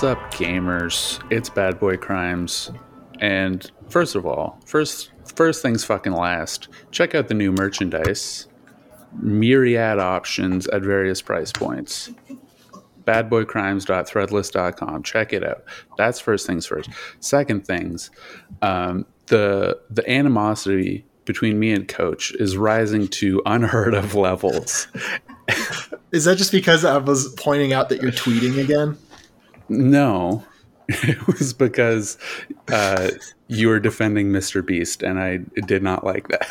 What's up, gamers? It's Bad Boy Crimes. And first of all, first first things fucking last, check out the new merchandise. Myriad options at various price points. Badboycrimes.threadless.com. Check it out. That's first things first. Second things, um, the the animosity between me and Coach is rising to unheard of levels. Is that just because I was pointing out that you're tweeting again? No, it was because uh, you were defending Mr. Beast, and I did not like that.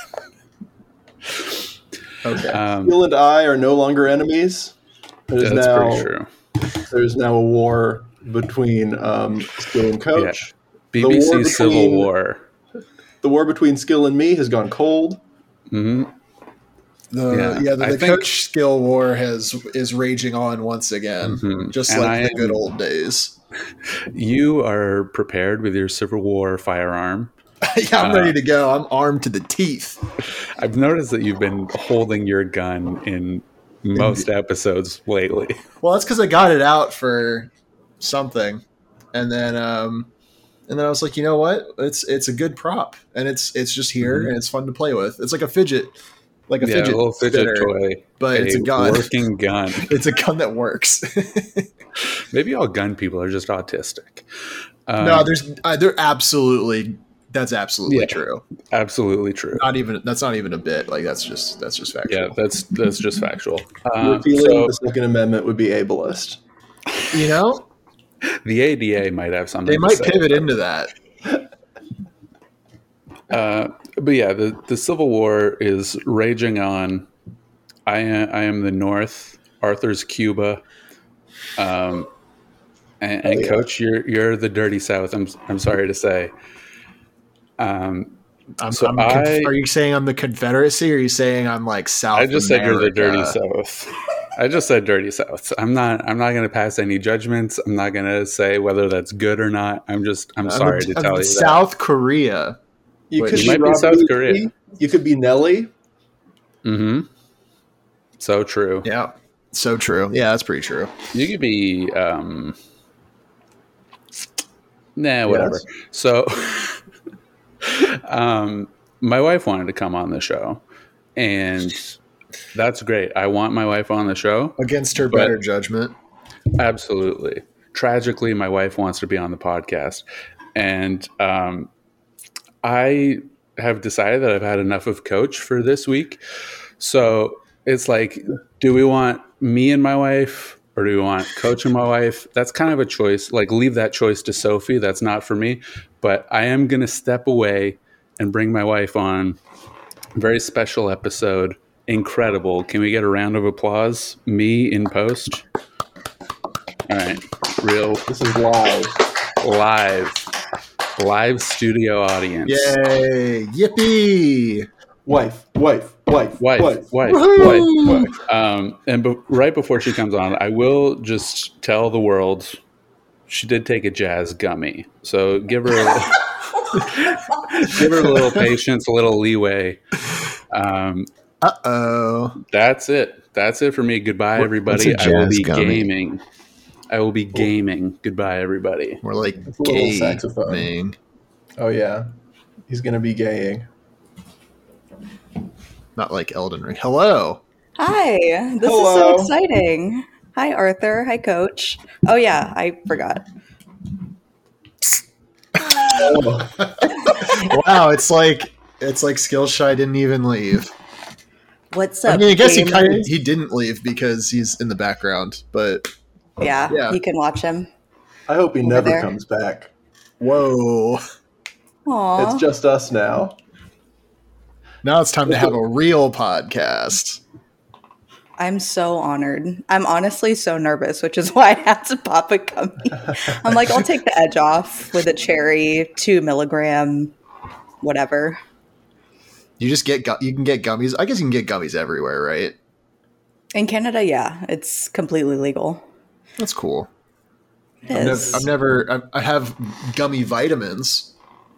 Okay. Um, Skill and I are no longer enemies. There's that's now pretty true. there's now a war between um, Skill and Coach. The war BBC Civil between- War. The war between Skill and me has gone cold. hmm the yeah, yeah, the, the think- coach skill war has is raging on once again, Mhm. just And like I the am- good old days. You are prepared with your Civil War firearm. yeah, I'm Uh, ready to go. I'm armed to the teeth. I've noticed that you've been holding your gun in most episodes lately. Well, that's because I got it out for something, and then um, and then I was like, you know what? It's it's a good prop, and it's it's just here, Mhm. and it's fun to play with. It's like a fidget, like a yeah, fidget, a little fidget spinner, toy, but it's a gun. working gun. It's a gun that works. Maybe all gun people are just autistic. Um, no, there's uh, they're absolutely that's absolutely Yeah. true. absolutely true. Not even that's not even a bit. Like that's just that's just factual. Yeah, that's that's just factual. We're Um, feeling so the Second Amendment would be ableist. You know, the ADA might have something. they to might say. pivot into that. Uh, but yeah, the, the Civil War is raging on. I am, I am the North. Arthur's Cuba. Um, and, and Oh, yeah. Coach, you're you're the dirty South. I'm I'm sorry to say. Um, I'm, So I'm conf- I- are you saying I'm the Confederacy? Or are you saying I'm like South? I just said you're the dirty South. I just said dirty South. I'm not. I'm not going to pass any judgments. I'm not going to say whether that's good or not. I'm just. I'm I'm sorry the- to I'm tell the you that. South Korea. You Wait, could be might be South Lee. Korea. You could be Nelly. Mm-hmm. So true. Yeah, so true. Yeah, that's pretty true. You could be um Nah, whatever. Yes. So um my wife wanted to come on the show and that's great. I want my wife on the show. Against her better judgment. Absolutely. Tragically, my wife wants to be on the podcast. And um I have decided that I've had enough of coach for this week. So it's like, do we want me and my wife or do we want coach and my wife? That's kind of a choice. Like, leave that choice to Sophie. That's not for me. But I am going to step away and bring my wife on. Very special episode. Incredible. Can we get a round of applause? Me in post. All right. Real This is live. live. Live studio audience. Yay! Yippee! Wife, wife, wife, wife, wife, wife, Woohoo! wife. Um, and be- right before she comes on, I will just tell the world she did take a jazz gummy. So give her, a, give her a little patience, a little leeway. Um, Uh oh. that's it. That's it for me. Goodbye, everybody. I will be gummy? gaming. I will be gaming. Goodbye, everybody. We're like a little gay saxophone. thing. Oh yeah, he's gonna be gaying. Not like Elden Ring. Hello. Hi, this Hello. is so exciting. Hi, Arthur. Hi, Coach. Oh, yeah, I forgot. wow, it's like it's like Skillshy didn't even leave. What's up? I mean, I guess he kind of he didn't leave because he's in the background. But Yeah, Yeah. you can watch him. I hope he never there. comes back. whoa, Aw. It's just us now. now it's time to have a real podcast. I'm so honored. I'm honestly so nervous, which is why I had to pop a gummy. I'm like, I'll take the edge off with a cherry, two milligram, whatever. You just get gu- you can get gummies. I guess you can get gummies everywhere, right? In Canada, yeah, it's completely legal. That's cool. I've never. I've never I, I have gummy vitamins,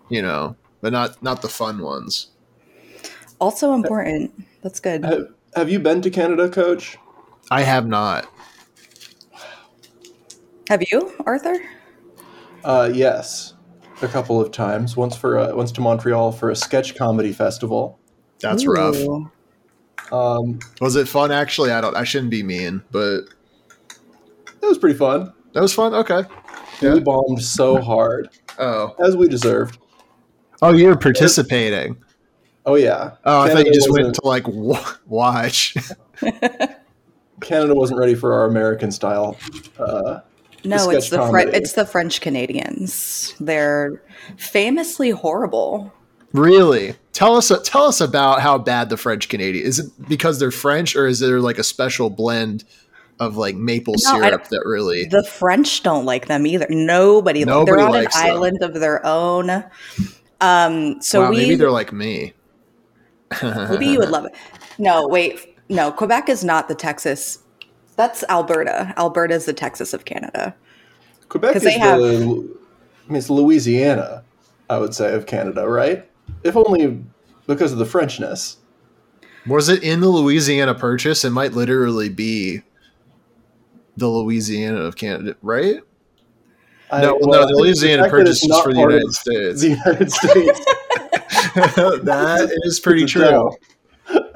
you know, but not not the fun ones. Also important. That's good. Have, have you been to Canada, Coach? I have not. Have you, Arthur? Uh, yes, a couple of times. Once for uh, once to Montreal for a sketch comedy festival. That's rough. Um, Was it fun? Actually, I don't. I shouldn't be mean, but it was pretty fun. that was fun. Okay. Yeah. We bombed so hard, Oh. as we deserved. Oh, you're participating. Oh yeah. Oh, I thought you just went to like w- watch. Canada wasn't ready for our American style. Uh, No, sketch it's the Fre- it's the French Canadians. They're famously horrible. really? Tell us. Tell us about how bad the French Canadian is. It because they're French, or is there like a special blend of like maple No, syrup that really? The French don't like them either. Nobody, like they're Nobody on an likes them. island of their own. Um, so wow, we maybe they're like me. maybe you would love it. No, wait, no. Quebec is not the Texas. That's Alberta. Alberta is the Texas of Canada. Quebec is they have- the, I mean, it's Louisiana, I would say, of Canada, right? If only because of the Frenchness. Was it in the Louisiana Purchase? It might literally be the Louisiana of Canada, right? I- no, well, no, the Louisiana fact that Purchase is for the United States. The United States. that is pretty It's true.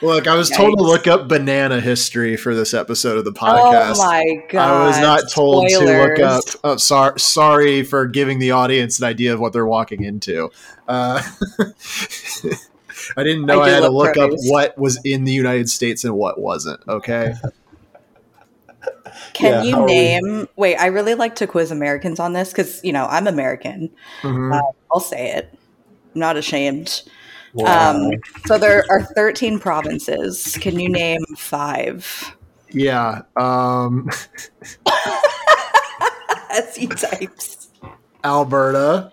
Look, I was told to look up banana history for this episode of the podcast. Oh my god! I was not told to look up. Oh, sorry, sorry for giving the audience an idea of what they're walking into. Uh, I didn't know I I, do had to love look up what was in the United States and what wasn't. Okay. Can Yeah, you how are we- name? Wait, I really like to quiz Americans on this because you know I'm American. Mhm. Uh, I'll say it. I'm not ashamed. Wow. Um, so there are 13 provinces. Can you name five? Yeah. Um, As he types. Alberta.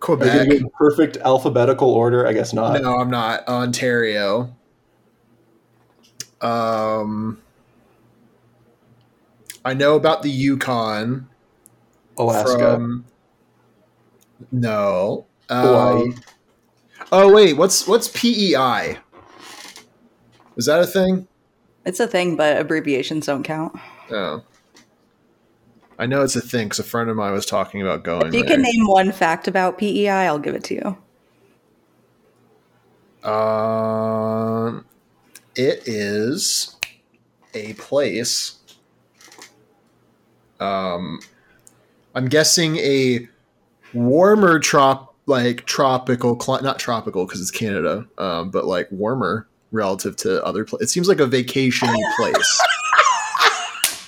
Quebec. gonna get perfect alphabetical order? I guess not. No, I'm not. Ontario. Um, I know about the Yukon. Alaska. From, no. Hawaii. Um, oh wait, what's what's PEI? Is that a thing? It's a thing, but abbreviations don't count. Oh. I know it's a thing because a friend of mine was talking about going. If you there. can name one fact about PEI, I'll give it to you. Um, it is a place. Um, I'm guessing a warmer trop like tropical cli- not tropical because it's Canada, um, but like warmer relative to other places. It seems like a vacation place.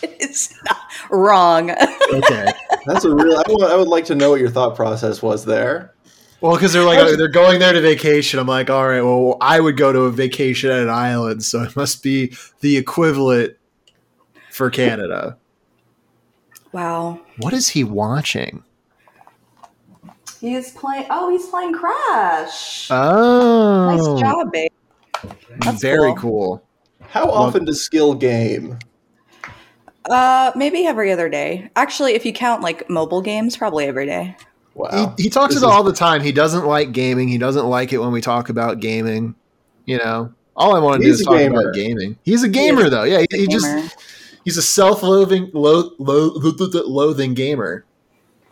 It's not wrong. okay. That's a real. I would, I would like to know what your thought process was there. Well, because they're like they're going there to vacation. I'm like, all right. Well, I would go to a vacation at an island, so it must be the equivalent for Canada. Wow. What is he watching? He's playing. Oh, he's playing Crash. Oh, nice job, babe. That's very cool. cool. How often does skill game? Uh, maybe every other day. Actually, if you count like mobile games, probably every day. Wow. He, he talks This it is- all the time. He doesn't like gaming. He doesn't like it when we talk about gaming. You know, all I want to do is talk gamer. about gaming. He's a gamer, though. Yeah, he, he just Gamer. He's a self-loathing, lo- lo- loathing gamer.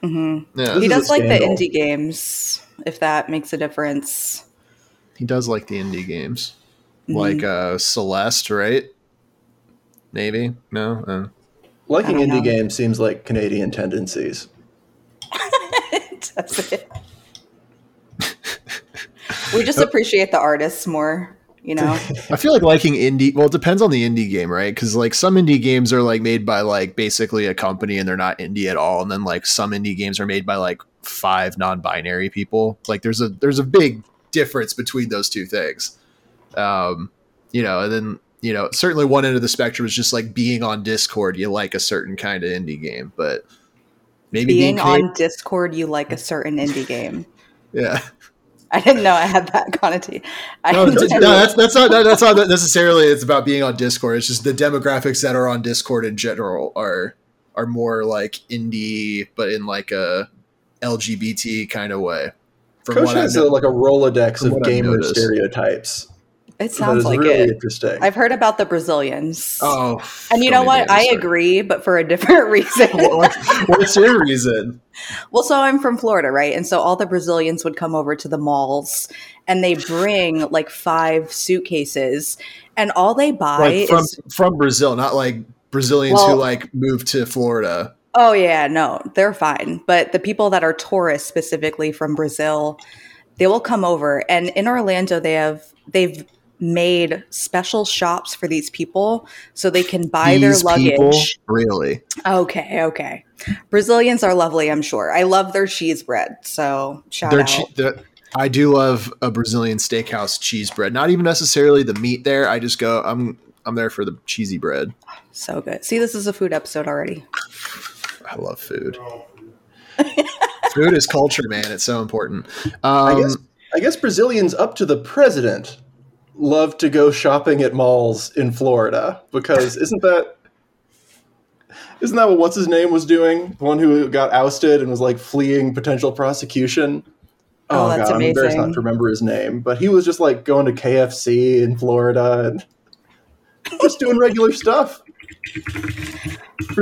Mhm. Yeah, He does like the indie games, if that makes a difference. he does like the indie games, Mhm. like uh, Celeste, right? Maybe no. Uh, Liking indie know. games seems like Canadian tendencies. That's it. we just appreciate the artists more, you know. I feel like liking indie. Well, it depends on the indie game, right? Because like some indie games are like made by like basically a company and they're not indie at all, and then like some indie games are made by like five non-binary people. Like there's a there's a big difference between those two things. Um, you know, and then you know certainly one end of the spectrum is just like being on Discord. You like a certain kind of indie game, but maybe Being being, on Discord, you like a certain indie game. yeah. I didn't know I had that connotation. I No, no, that's that's not that- that's not necessarily. It's about being on Discord. It's just the demographics that are on Discord in general are are more like indie, but in like a LGBT kind of way. From Coach what has a, like a Rolodex of gamer stereotypes. It sounds is like really it. interesting. I've heard about the Brazilians. Oh, and you know what? I agree, but for a different reason. What- What's your reason? well, so I'm from Florida, right? And so all the Brazilians would come over to the malls and they bring like five suitcases and all they buy Like from is from Brazil, not like Brazilians Well- who like moved to Florida. Oh yeah, no, they're fine. But the people that are tourists specifically from Brazil, they will come over and in Orlando they have they've made special shops for these people so they can buy These their luggage. people, really? Okay, okay. Brazilians are lovely, I'm sure. I love their cheese bread. So shout They're out. che- the- I do love a Brazilian steakhouse cheese bread. Not even necessarily the meat there. I just go. I'm I'm there for the cheesy bread. so good. See, this is a food episode already. I love food. food is culture, man. It's so important. Um, I guess I guess Brazilians up to the president love to go shopping at malls in Florida because isn't that isn't that what what's his name was doing? The one who got ousted and was like fleeing potential prosecution. Oh, oh that's amazing I'm embarrassed not to remember his name, but he was just like going to KFC in Florida and just doing regular stuff.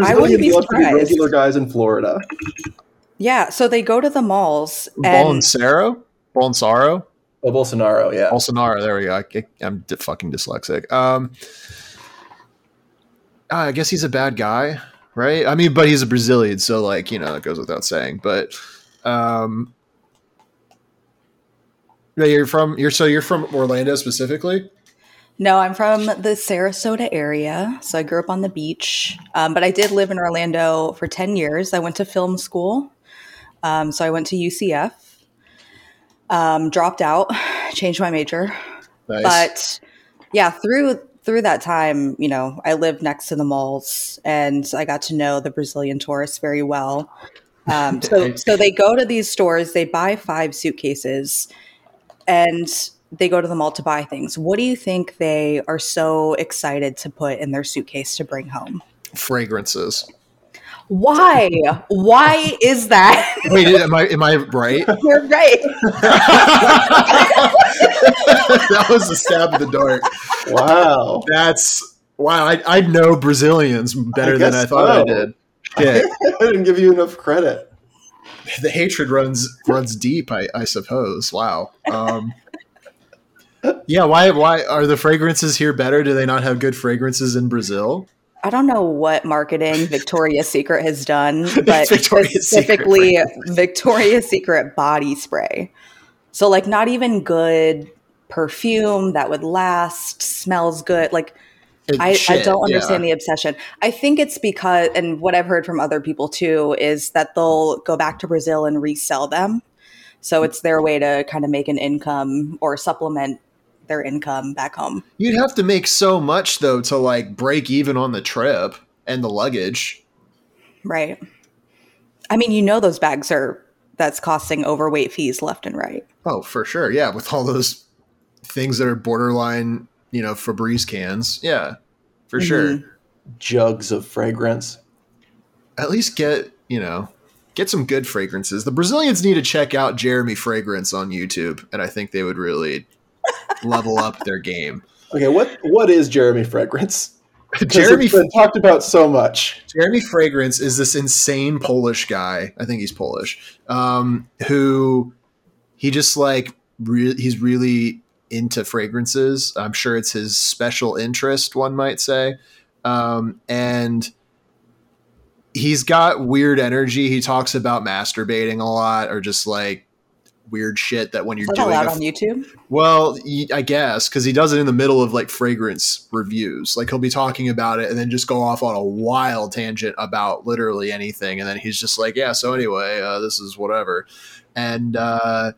I wouldn't be Brazilians love to be regular guys in Florida. Yeah, so they go to the malls and Bolsonaro, Bolsonaro, Oh, Bolsonaro, yeah. Bolsonaro. There we go. I, am di- fucking dyslexic. Um, I guess he's a bad guy, right? I mean, but he's a Brazilian, so like you know, it goes without saying. But um, yeah, you're from you're so you're from Orlando specifically. No, I'm from the Sarasota area. So I grew up on the beach. Um, but I did live in Orlando for 10 years. I went to film school. Um, so I went to UCF, um, dropped out, changed my major. Nice. But yeah, through through that time, you know, I lived next to the malls and I got to know the Brazilian tourists very well. Um, so, so they go to these stores, they buy five suitcases, and they go to the mall to buy things. What do you think they are so excited to put in their suitcase to bring home? fragrances. Why? Why is that? Wait, am I am I right? You're right. that was a stab in the dark. Wow. That's wow. I, I know Brazilians better I than I thought I did. Yeah, I didn't give you enough credit. the hatred runs runs deep. I, I suppose. Wow. Um, yeah. Why why are the fragrances here better? Do they not have good fragrances in Brazil? I don't know what marketing Victoria's Secret has done, but Victoria's Secret specifically Victoria's Secret body spray. So like not even good perfume that would last, smells good. Like I, I don't understand yeah. the obsession. I think it's because, and what I've heard from other people too, is that they'll go back to Brazil and resell them. So it's their way to kind of make an income or supplement their income back home. You'd have to make so much though to like break even on the trip and the luggage. Right. I mean, you know, those bags are, that's costing overweight fees left and right. Oh, for sure. Yeah, with all those things that are borderline, you know, Febreze cans. Yeah, for sure. Mhm. Jugs of fragrance. At least get, you know, get some good fragrances. The Brazilians need to check out Jeremy Fragrance on YouTube, and I think they would really level up their game. Okay, what what is Jeremy Fragrance? Jeremy it's been talked about so much. Jeremy Fragrance is this insane Polish guy. I think he's Polish. Um, who he just like re- he's really into fragrances. I'm sure it's his special interest, one might say. Um, and he's got weird energy. He talks about masturbating a lot, or just like weird shit that when you're doing allowed on YouTube? well, I guess because he does it in the middle of like fragrance reviews. Like he'll be talking about it and then just go off on a wild tangent about literally anything, and then he's just like, "Yeah, so anyway, uh, this is whatever," and uh,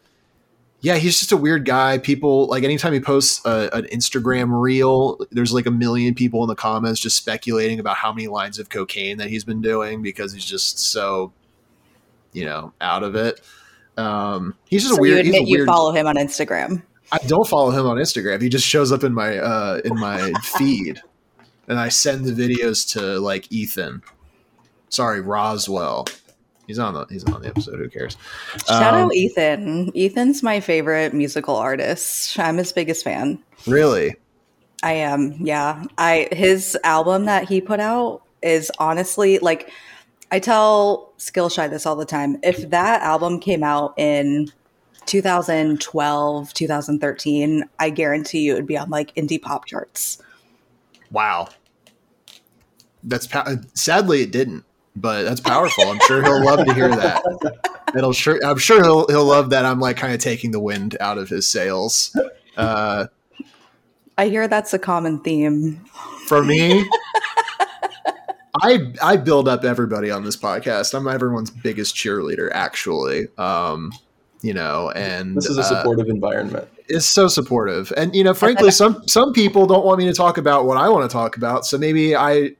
yeah, he's just a weird guy. People like anytime he posts a, an Instagram reel, there's like a million people in the comments just speculating about how many lines of cocaine that he's been doing because he's just so, you know, out of it. Um, he's just So a weird. you admit you follow him on Instagram. I don't follow him on Instagram. He just shows up in my uh, in my feed, and I send the videos to like Ethan. Sorry, Roswell. He's on the he's on the episode. Who cares? Shout Um, out Ethan. Ethan's my favorite musical artist. I'm his biggest fan. Really? I am. Yeah. I his album that he put out is honestly like I tell Skillshy this all the time. If that album came out in 2012, 2013, I guarantee you it would be on like indie pop charts. Wow. That's pow- sadly it didn't, but that's powerful. I'm sure he'll love to hear that. It'll sure I'm sure he'll he'll love that I'm like kind of taking the wind out of his sails. Uh, I hear that's a common theme. for me, I I build up everybody on this podcast. I'm everyone's biggest cheerleader, actually. Um, you know, and This is a uh, supportive environment. It's so supportive. And you know, frankly, some some people don't want me to talk about what I want to talk about. So maybe I,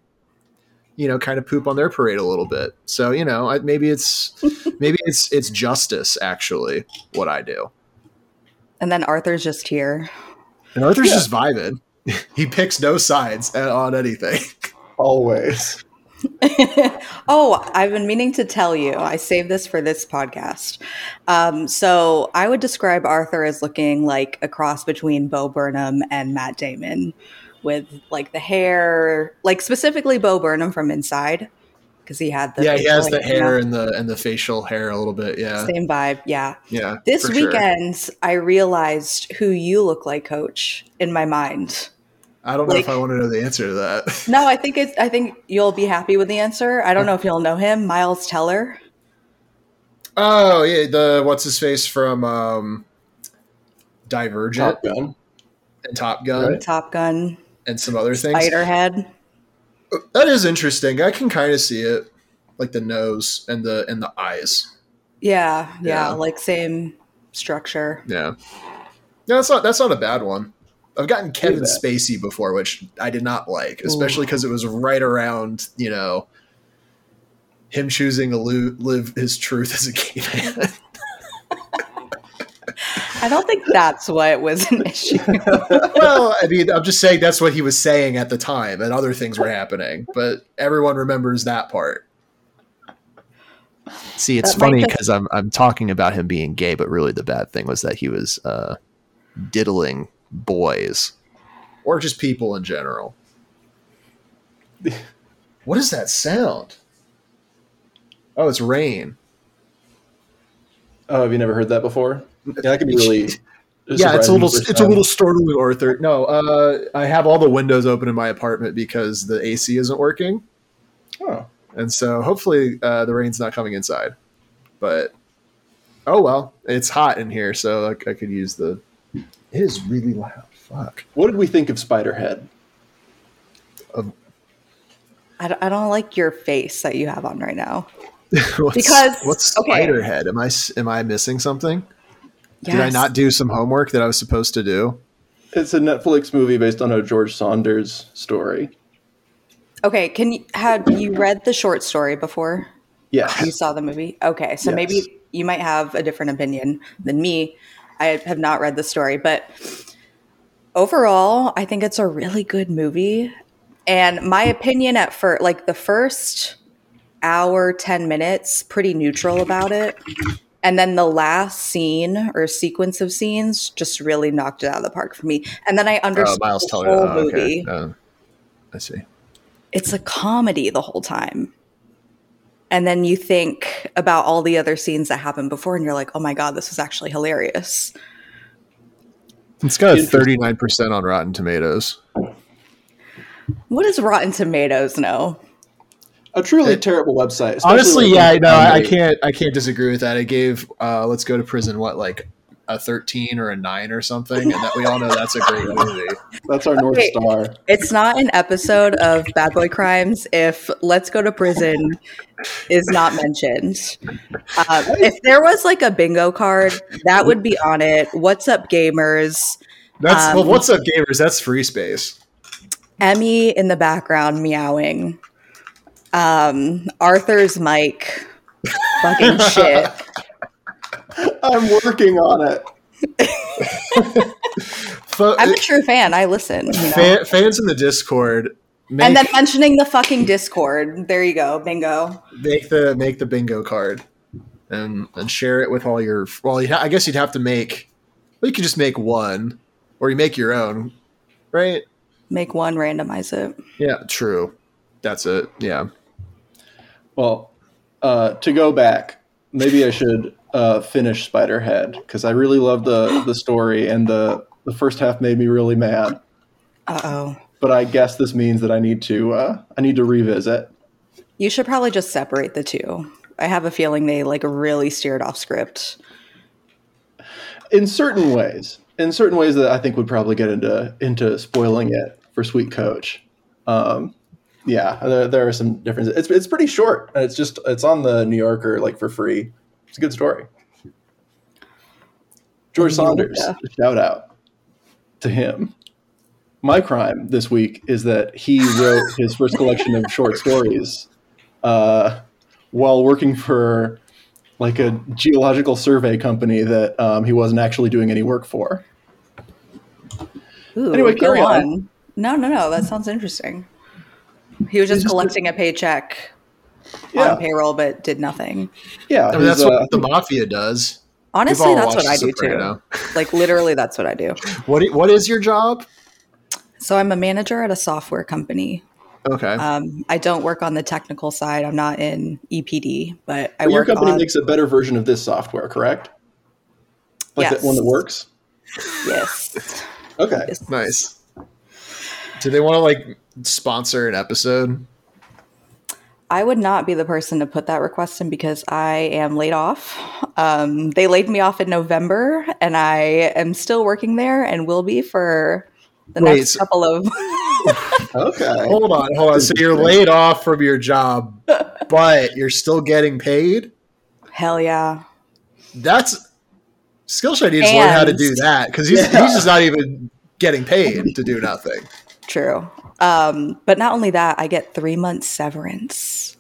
you know, kind of poop on their parade a little bit. So you know, I, maybe it's maybe it's it's justice actually what I do. And then Arthur's just here. And Arthur's Yeah. just vibing. he picks no sides on anything. Always. oh, I've been meaning to tell you. I saved this for this podcast. Um, so I would describe Arthur as looking like a cross between Bo Burnham and Matt Damon, with like the hair, like specifically Bo Burnham from Inside, because he had the yeah, he has the like, you know, hair and the and the facial hair a little bit. Yeah, same vibe. Yeah. yeah. This for sure. weekend, I realized who you look like, Coach, in my mind. I don't know if I want to know the answer to that. No, I think it's. I think you'll be happy with the answer. I don't know if you'll know him, Miles Teller. Oh yeah, the what's his face from um, Divergent Top Gun. and Top Gun Right. Top Gun, and some other things. Spiderhead. That is interesting. I can kind of see it, like the nose and the and the eyes. Yeah, yeah, Yeah. like same structure. Yeah, no, that's not that's not a bad one. I've gotten Kevin. Spacey before, which I did not like, especially because it was right around you know him choosing to lo- live his truth as a gay man. I don't think that's what was an issue. well, I mean, I'm just saying that's what he was saying at the time, and other things were happening, but everyone remembers that part. See, it's That funny because I'm I'm talking about him being gay, but really the bad thing was that he was uh, diddling boys, or just people in general. What is that sound? Oh, it's rain. Oh, have you never heard that before? Yeah, that could be really. yeah, it's a little first it's a little startling, Arthur. No, uh, I have all the windows open in my apartment because the AC isn't working, Oh, and so hopefully uh, the rain's not coming inside. But oh well, it's hot in here, so I, I could use the. It is really loud. Fuck. what did we think of Spiderhead? Um, I don't, I don't like your face that you have on right now. what's, Because- what's okay. Spiderhead? Am I s- am I missing something? Did I not do some homework that I was supposed to do? It's a Netflix movie based on a George Saunders story. Okay, can you have you read the short story before Yeah, you saw the movie? Okay, so Yes. maybe you might have a different opinion than me. I have not read the story, but overall, I think it's a really good movie. And my opinion at first, like the first hour, 10 minutes, pretty neutral about it. And then the last scene or sequence of scenes just really knocked it out of the park for me. And then I Oh, understood Miles the Teller. whole Oh, okay. movie. Oh, I see. It's a comedy the whole time. And then you think about all the other scenes that happened before, and you're like, oh my God, this is actually hilarious. It's got a thirty nine percent on Rotten Tomatoes. What does Rotten Tomatoes know? A truly It- terrible website. Honestly, yeah, when- no, I, I when they- can't. I can't disagree with that. I gave uh, "Let's Go to Prison" what like a thirteen or a nine or something, and that we all know that's a great movie. That's our North Okay. Star. It's not an episode of Bad Boy Crimes if Let's Go to Prison is not mentioned. Um, if there was like a bingo card, that would be on it. What's up, gamers? That's Um, well, what's up, gamers? That's free space. Emmy in the background meowing. Um, Arthur's mic. Fucking shit. I'm working on it. I'm a true fan. I listen. You know? fan, fans in the Discord make, and then mentioning the fucking Discord. There you go. Bingo. make the make the bingo card and and share it with all your. Well, you ha- I guess you'd have to make. Well, you could just make one, or you make your own, right? Make one, randomize it. Yeah, true. That's it. Yeah. Well, uh, to go back, maybe I should uh, finish Spiderhead because I really love the the story and the the first half made me really mad. Uh oh. But I guess this means that I need to uh, I need to revisit. You should probably just separate the two. I have a feeling they like really steered off script. in certain ways in certain ways that i think would probably get into into spoiling it for sweet coach um yeah there, there are some differences it's, it's pretty short and it's just it's on the new yorker like for free it's a good story george saunders Yeah. shout out to him my crime this week is that he wrote his first collection of short stories uh, while working for like a geological survey company that um, he wasn't actually doing any work for. Ooh, Anyway, carry on. No, no, no. That sounds interesting. He was just just- collecting a paycheck Yeah, on payroll, but did nothing. yeah. I mean, that's uh, what the mafia does. Honestly, that's what I do Soprano. too. Like literally, that's what I do. What i- what is your job? So I'm a manager at a software company. Okay. Um, I don't work on the technical side. I'm not in EPD, but I but your company on makes a better version of this software, correct? Like Yes. that one that works. yes. Okay. Yes. nice. Do they want to like sponsor an episode? I would not be the person to put that request in because I am laid off. Um, they laid me off in November, and I am still working there and will be for the Wait, next so- couple of. Okay. Hold on, hold on. So you're laid off from your job, but you're still getting paid? Hell yeah! That's Skillshy needs to learn how to do that because he's, Yeah. he's just not even getting paid to do nothing. True. Um, but not only that, I get three months severance.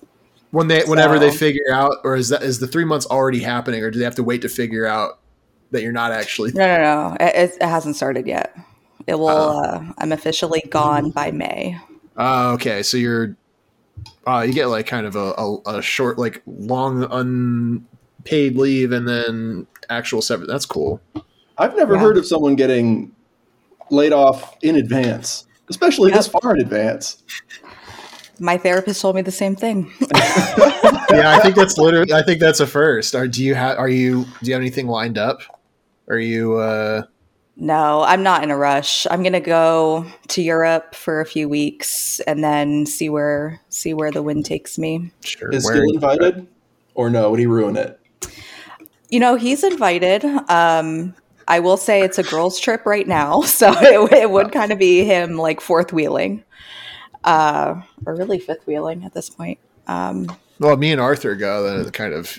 When they, whenever they figure out, or is that is the three months already happening, or do they have to wait to figure out that you're not actually? No, no, no. It, it, it hasn't started yet. It will. Oh. Uh, I'm officially gone by May. Oh, okay. So you're, uh, you get like kind of a, a, a short, like long unpaid leave, and then actual severance. That's cool. I've never Yeah. heard of someone getting laid off in advance, especially this far in advance. My therapist told me the same thing. yeah, I think that's literally. I think that's a first. Are do you have? Are you? Do you have anything lined up? Are you? uh No, I'm not in a rush. I'm gonna go to Europe for a few weeks and then see where see where the wind takes me. Sure. Is where- still invited, or no? Would he ruin it? You know, he's invited. Um, I will say it's a girls' trip right now, so it, it would kind of be him like fourth wheeling, uh, or really fifth wheeling at this point. Um, Well, me and Arthur go. Then it kind of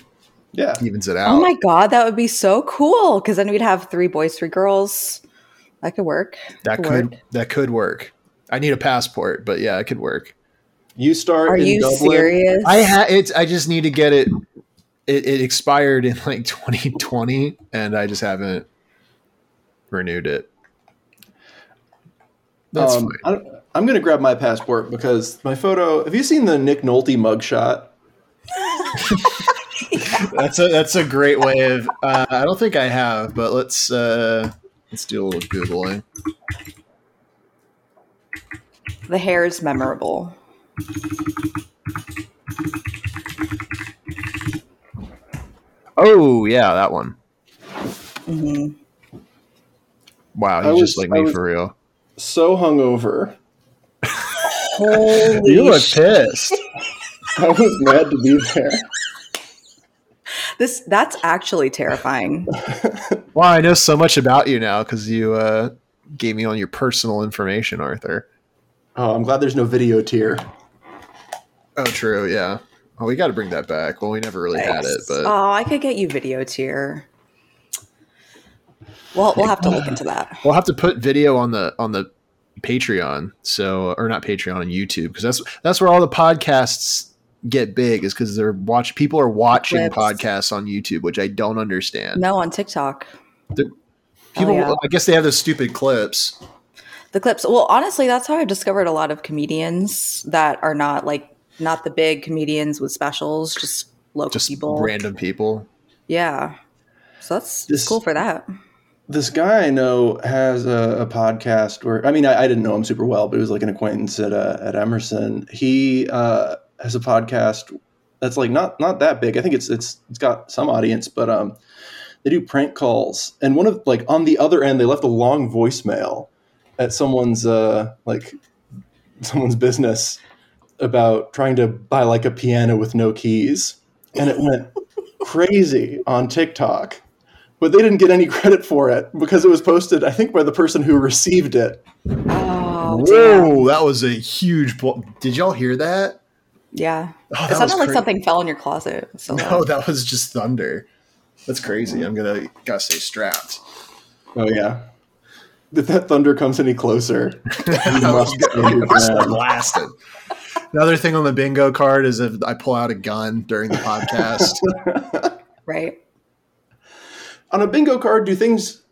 Yeah. evens it out. oh my god, that would be so cool! Because then we'd have three boys, three girls. That could work. that Could could work. that could work. I need a passport, but yeah, it could work. You start. Are in you Dublin. serious? I ha- it. I just need to get it. It, it expired in like 2020, and I just haven't renewed it. That's Um, fine. I, I'm going to grab my passport because my photo. Have you seen the Nick Nolte mugshot? That's a that's a great way of. Uh, I don't think I have, but let's uh, let's do a little googling. the hair is memorable. Oh yeah, that one. hmm Wow, I he's just was- like I me was- for real. So hungover. Holy You look sh- pissed. I was mad to be there. This that's actually terrifying. Wow, I know so much about you now because you uh, gave me all your personal information, Arthur. Oh, I'm glad there's no video tier. Oh, true. Yeah. Oh, we got to bring that back. Well, we never really had it, but oh, I could get you video tier. Well, we'll have to look into that. we'll have to put video on the on the Patreon. So, or not Patreon on YouTube because that's that's where all the podcasts get big is because they're watch people are watching Clips. podcasts on YouTube, which I don't understand. No, on TikTok. People, yeah. I guess they have those stupid clips. the clips. Well, honestly, that's how I discovered a lot of comedians that are not like not the big comedians with specials, just local Just people. random people. Yeah. So that's This- cool for that. This guy I know has a, a podcast where I mean I, I didn't know him super well, but he was like an acquaintance at uh, at Emerson. He uh, has a podcast that's like not not that big. I think it's it's it's got some audience, but um, they do prank calls, and one of like on the other end, they left a long voicemail at someone's uh like someone's business about trying to buy like a piano with no keys, and it went crazy on TikTok but they didn't get any credit for it because it was posted, I think, by the person who received it. Oh, damn. Whoa, that was a huge. Blo- Did y'all hear that? Yeah. Oh, that it sounded like cra- something fell in your closet. So No, that was just thunder. That's crazy. I'm gonna gotta stay strapped. Oh yeah. If that thunder comes any closer, you must was stand your gonna- ground. blasted. Another thing on the bingo card is if I pull out a gun during the podcast. right. On a bingo card, do things?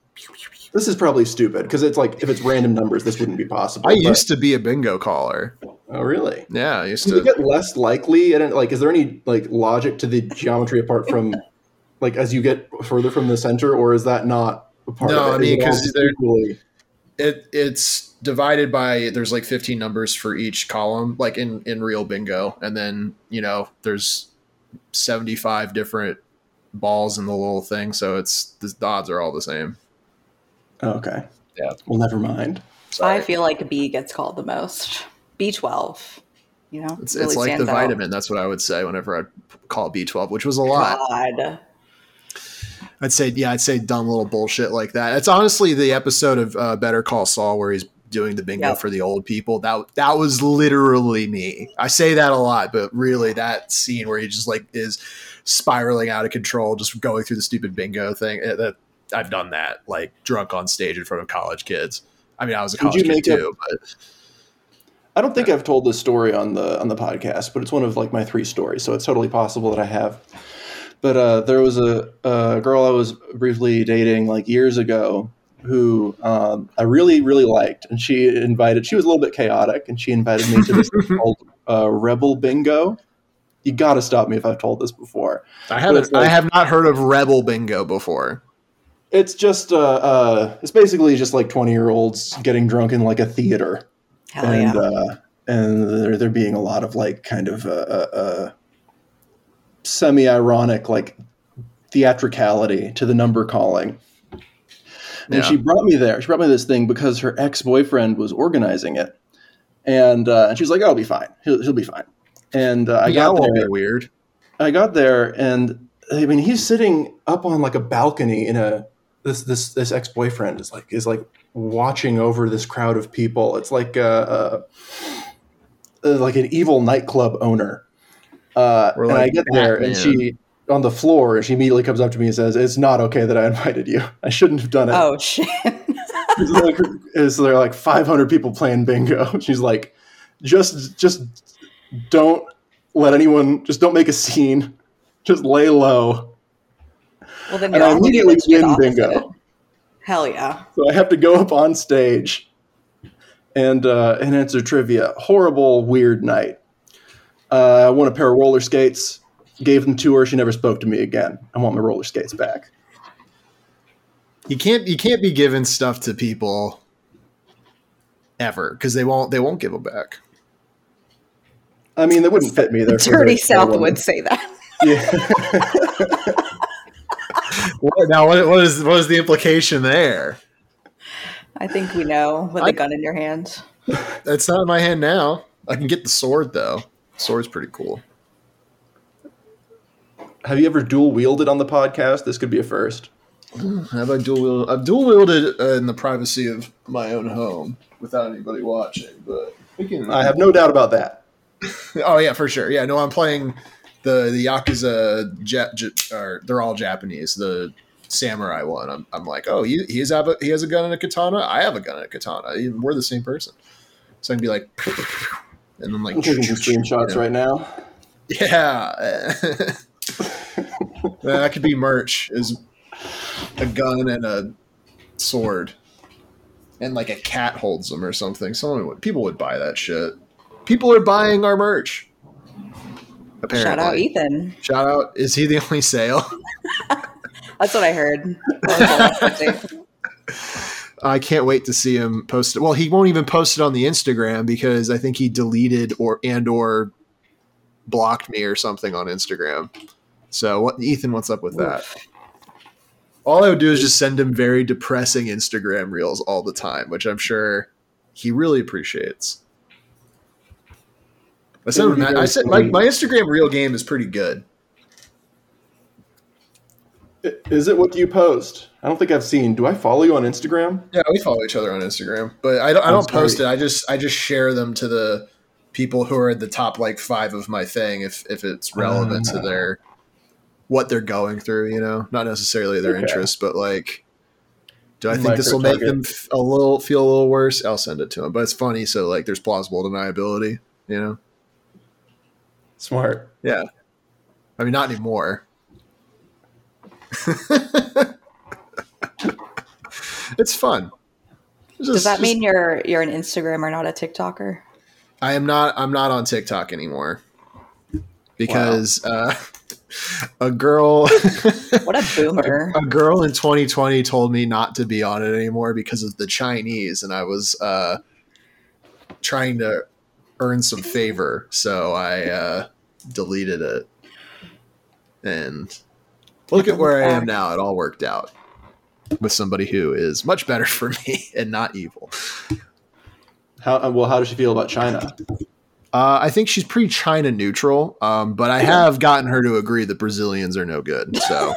This is probably stupid because it's like if it's random numbers, this wouldn't be possible. I but- used to be a bingo caller. Oh really? Yeah, I used it to. get less likely? And like, is there any like logic to the geometry apart from like as you get further from the center, or is that not a part No, of it? I mean, it they're- equally- It it's divided by there's like 15 numbers for each column, like in in real bingo, and then you know there's 75 different balls in the little thing, so it's the odds are all the same. Oh, okay. Yeah. Well, never mind. Sorry. I feel like B gets called the most. B12. You know? It's, really it's like the stands out. vitamin. That's what I would say whenever I call B12, which was a lot. God. I'd say, yeah, I'd say dumb little bullshit like that. It's honestly the episode of uh, Better Call Saul where he's doing the bingo Yep. for the old people. That that was literally me. I say that a lot, but really that scene where he just like is spiraling out of control, just going through the stupid bingo thing. eh, That I've done that, like drunk on stage in front of college kids. I mean, I was a college kid make up- too, but I don't think I've told this story on the on the podcast, but it's one of like my three stories, so it's totally possible that I have. But uh, there was a, a girl I was briefly dating like years ago who um, I really really liked, and she invited. She was a little bit chaotic, and she invited me to this thing called uh, Rebel Bingo. You got to stop me if I've told this before. I haven't. like- I have not heard of Rebel Bingo before. It's just uh, uh, it's basically just like twenty year olds getting drunk in like a theater. Hell and yeah. uh, and there there being a lot of like kind of uh, uh, uh, semi ironic like theatricality to the number calling. And Yeah. she brought me there. She brought me this thing because her ex boyfriend was organizing it, and uh, and she was like, "Oh, "I'll be fine. He'll, he'll be fine." And uh, I yeah, got there. weird. I got there, and I mean, he's sitting up on like a balcony in a this this this ex boyfriend is like is like watching over this crowd of people. It's like uh, uh, uh, like an evil nightclub owner. Uh, Or and like I get there, and Batman. she on the floor, and she immediately comes up to me and says, "It's not okay that I invited you. I shouldn't have done it." oh, shit. It's like, is there like 500 people playing bingo? She's like, just just don't let anyone just don't make a scene. Just lay low. well, then And you're I immediately win bingo. Hell yeah. So I have to go up on stage and uh, and answer trivia. Horrible, weird night. Uh, I won a pair of roller skates. Gave them to her. She never spoke to me again. I want my roller skates back. You can't you can't be giving stuff to people ever because they won't they won't give them back. I mean, they wouldn't fit me there. for Dirty South would say that. Yeah. What, now what, what is what is the implication there? I think we know with a gun in your hand. It's not in my hand now. I can get the sword though. The Sword's pretty cool. Have you ever dual wielded on the podcast? This could be a first. Have I dual wield? I've dual wielded uh, in the privacy of my own home without anybody watching, but we can. I have no doubt about that. Oh yeah, for sure. Yeah, no, I'm playing the the Yakuza. Ja- Ja- or they're all Japanese. The samurai one. I'm, I'm like, oh, he he's have a, he has a gun and a katana. I have a gun and a katana. We're the same person. So I can be like, and then like, I'm taking some screenshots right now. Yeah, that could be merch. Is a gun and a sword. and like a cat holds them or something. Someone would people would buy that shit. People are buying our merch. Apparently. Shout out Ethan. Shout out. Is he the only sale? That's what I heard. That was all I can't wait to see him post it. Well, he won't even post it on the Instagram because I think he deleted or and or blocked me or something on Instagram. So what Ethan, what's up with that? All I would do is just send him very depressing Instagram reels all the time, which I'm sure he really appreciates. I said, I said my, my Instagram reel game is pretty good. Is it what do you post? I don't think I've seen. Do I follow you on Instagram? Yeah, we follow each other on Instagram, but I don't. I don't post it. I just I just share them to the people who are at the top like five of my thing if if it's relevant to Ah. their what they're going through. You know, not necessarily their Okay. interests, but like, do I think this will make them a little feel a little worse? I'll send it to them. But it's funny, so like, there's plausible deniability. You know, Smart. yeah. I mean, not anymore. it's fun. It's Does just- that just- mean you're you're an Instagrammer, not a TikToker? I am not. I'm not on TikTok anymore because uh, a girl, What a boomer! a girl in 2020 told me not to be on it anymore because of the Chinese, and I was uh, trying to earn some favor, so I uh, deleted it. And look at where I am now. It all worked out with somebody who is much better for me and not evil. How uh, well? How does she feel about China? Uh, I think she's pretty China neutral, um, but I have gotten her to agree that Brazilians are no good. So,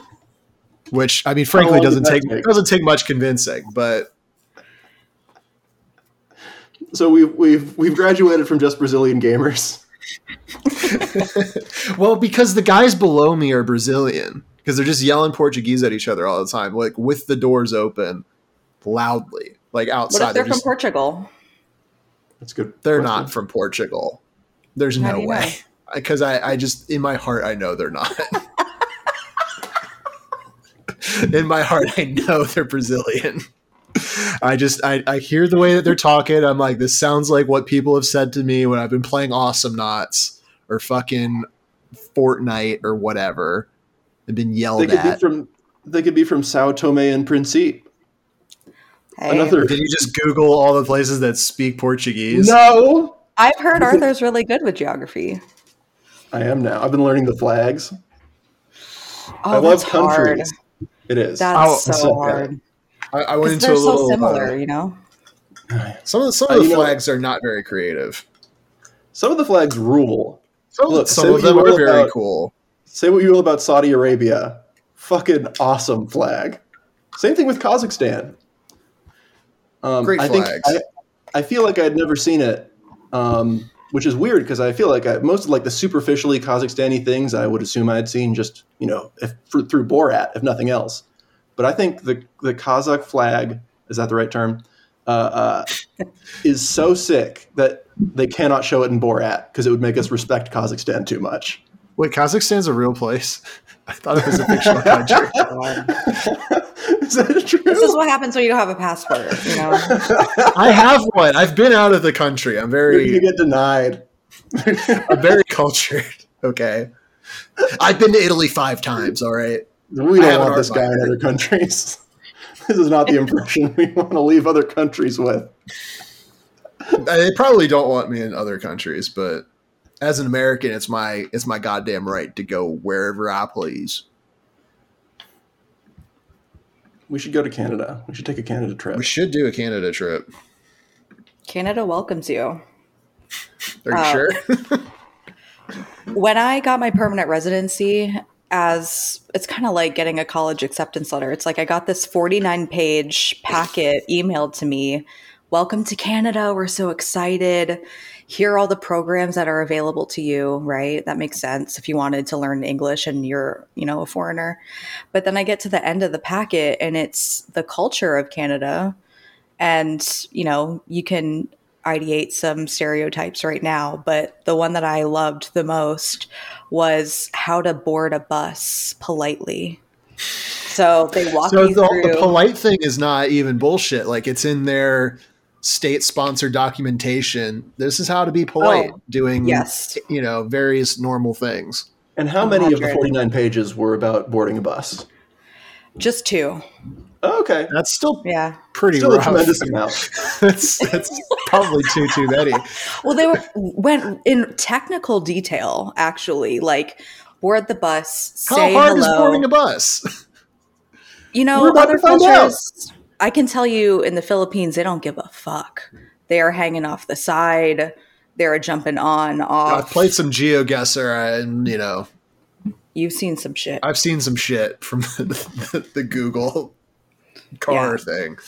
which I mean, frankly, doesn't take take? doesn't take much convincing. But So we've we've we've graduated from just Brazilian gamers. well, because the guys below me are Brazilian, because they're just yelling Portuguese at each other all the time, like with the doors open, loudly, like outside. What outside. if they're They're, from just- Portugal? That's good. they're question. not from Portugal. There's How no way. Because I, I just in my heart I know they're not. in my heart I know they're Brazilian. I just I, I hear the way that they're talking. I'm like, this sounds like what people have said to me when I've been playing Awesome Knots or fucking Fortnite or whatever. I've been They yelled could be at. from they could be from Sao Tome and Principe. Hey, Another Did you just Google all the places that speak Portuguese? no. I've heard Arthur's really good with geography. I am now. I've been learning the flags. Oh, I love that's hard. It is. That's Oh, so so hard. I, I went 'Cause into they're a little. so similar, uh, you know. some of the, some Uh, of the you know- flags are not very creative. Some of the flags rule. Some, Look, some of what them are very about- cool. Say what you will about Saudi Arabia. Fucking awesome flag. Same thing with Kazakhstan. Um, Great I think flags. I, I feel like I'd never seen it, um, which is weird because I feel like I, most of like the superficially Kazakhstani things I would assume I'd seen just you know if, for, through Borat if nothing else. But I think the the Kazakh flag is that the right term? Uh, uh, is so sick that they cannot show it in Borat because it would make us respect Kazakhstan too much. Wait, Kazakhstan's a real place? I thought it was a fictional country. is that true? This is what happens when you don't have a passport. You know, I have one. I've been out of the country. I'm very. you very, get denied. I'm very cultured. Okay, I've been to Italy five times. All right. We don't want this guy in other countries. this is not the impression we want to leave other countries with. They probably don't want me in other countries, but as an American, it's my it's my goddamn right to go wherever I please. We should go to Canada. We should take a Canada trip. We should do a Canada trip. Canada welcomes you. Are you Uh, sure? When I got my permanent residency, as it's kind of like getting a college acceptance letter. It's like I got this 49 page packet emailed to me. Welcome to Canada. We're so excited. Here are all the programs that are available to you, right? That makes sense if you wanted to learn English and you're, you know, a foreigner. But then I get to the end of the packet and it's the culture of Canada. And, you know, you can ideate some stereotypes right now, but the one that I loved the most was how to board a bus politely. So So they walk So the, the polite thing is not even bullshit. Like it's in their state-sponsored documentation. This is how to be polite, Oh, doing yes. you know various normal things. And how many of the 49 pages were about boarding a bus? Just two. Oh, okay. That's still Yeah. pretty Still a tremendous amount. that's, that's probably too too many. Well, they were went in technical detail, actually. Like board the bus, How say hard is boarding a bus? you know, We're about other to find cultures. I can tell you, in the Philippines, they don't give a fuck. They are hanging off the side. They're jumping on, off. I've played some GeoGuessr, and you know You've seen some shit. I've seen some shit from the, the Google car Yeah. thing.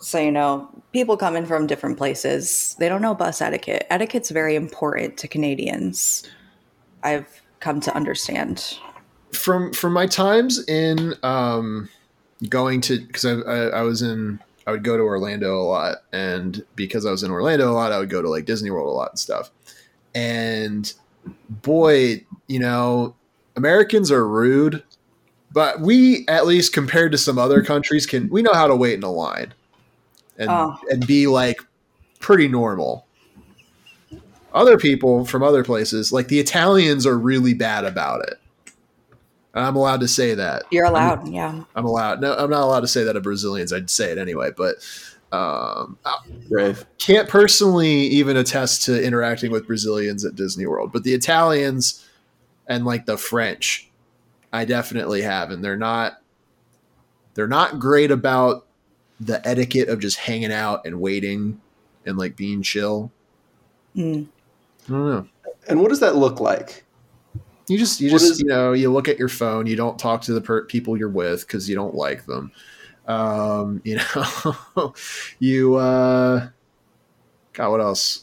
So, you know, people coming from different places, they don't know bus etiquette. Etiquette's very important to Canadians. I've come to understand. from from my times in um going to because I, I I was in I would go to Orlando a lot and because I was in Orlando a lot I would go to like Disney World a lot and stuff and boy you know Americans are rude but we at least compared to some other countries can we know how to wait in a line and Oh. and be like pretty normal other people from other places like the Italians are really bad about it and I'm allowed to say that. You're allowed, yeah. I'm allowed. No, I'm not allowed to say that of Brazilians. I'd say it anyway, but um, I Brave. can't personally even attest to interacting with Brazilians at Disney World. But the Italians and like the French, I definitely have, and they're not. They're not great about the etiquette of just hanging out and waiting and like being chill. Mm. I don't know. And what does that look like? You just, you What just, is- you know, you look at your phone. You don't talk to the per- people you're with because you don't like them. Um, you know, you, uh, God, what else?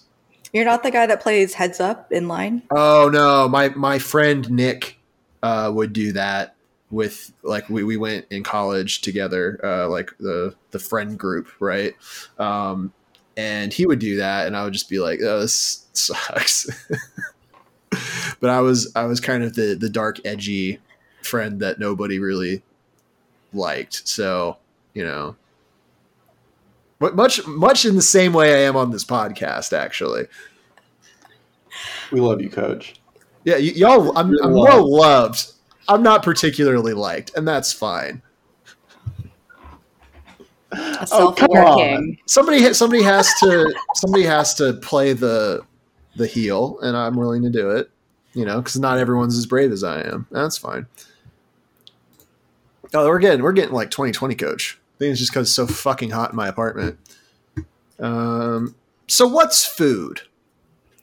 You're not the guy that plays heads up in line? Oh no, my my friend Nick uh, would do that with like we, we went in college together, uh, like the the friend group, right? Um, and he would do that, and I would just be like, "Oh, this sucks." but I was I was kind of the the dark, edgy friend that nobody really liked. So you know, but much much in the same way I am on this podcast, actually. We love you, coach. Yeah, y- y'all. I'm, You're I'm loved. well loved. I'm not particularly liked, and that's fine. A Oh, come self-aware on. king. Somebody, ha- somebody has to, somebody has to play the, the heel, and I'm willing to do it. You know, because not everyone's as brave as I am. That's fine. Oh, we're getting, we're getting like 2020 coach. I think it's just because it's so fucking hot in my apartment. Um. So what's food?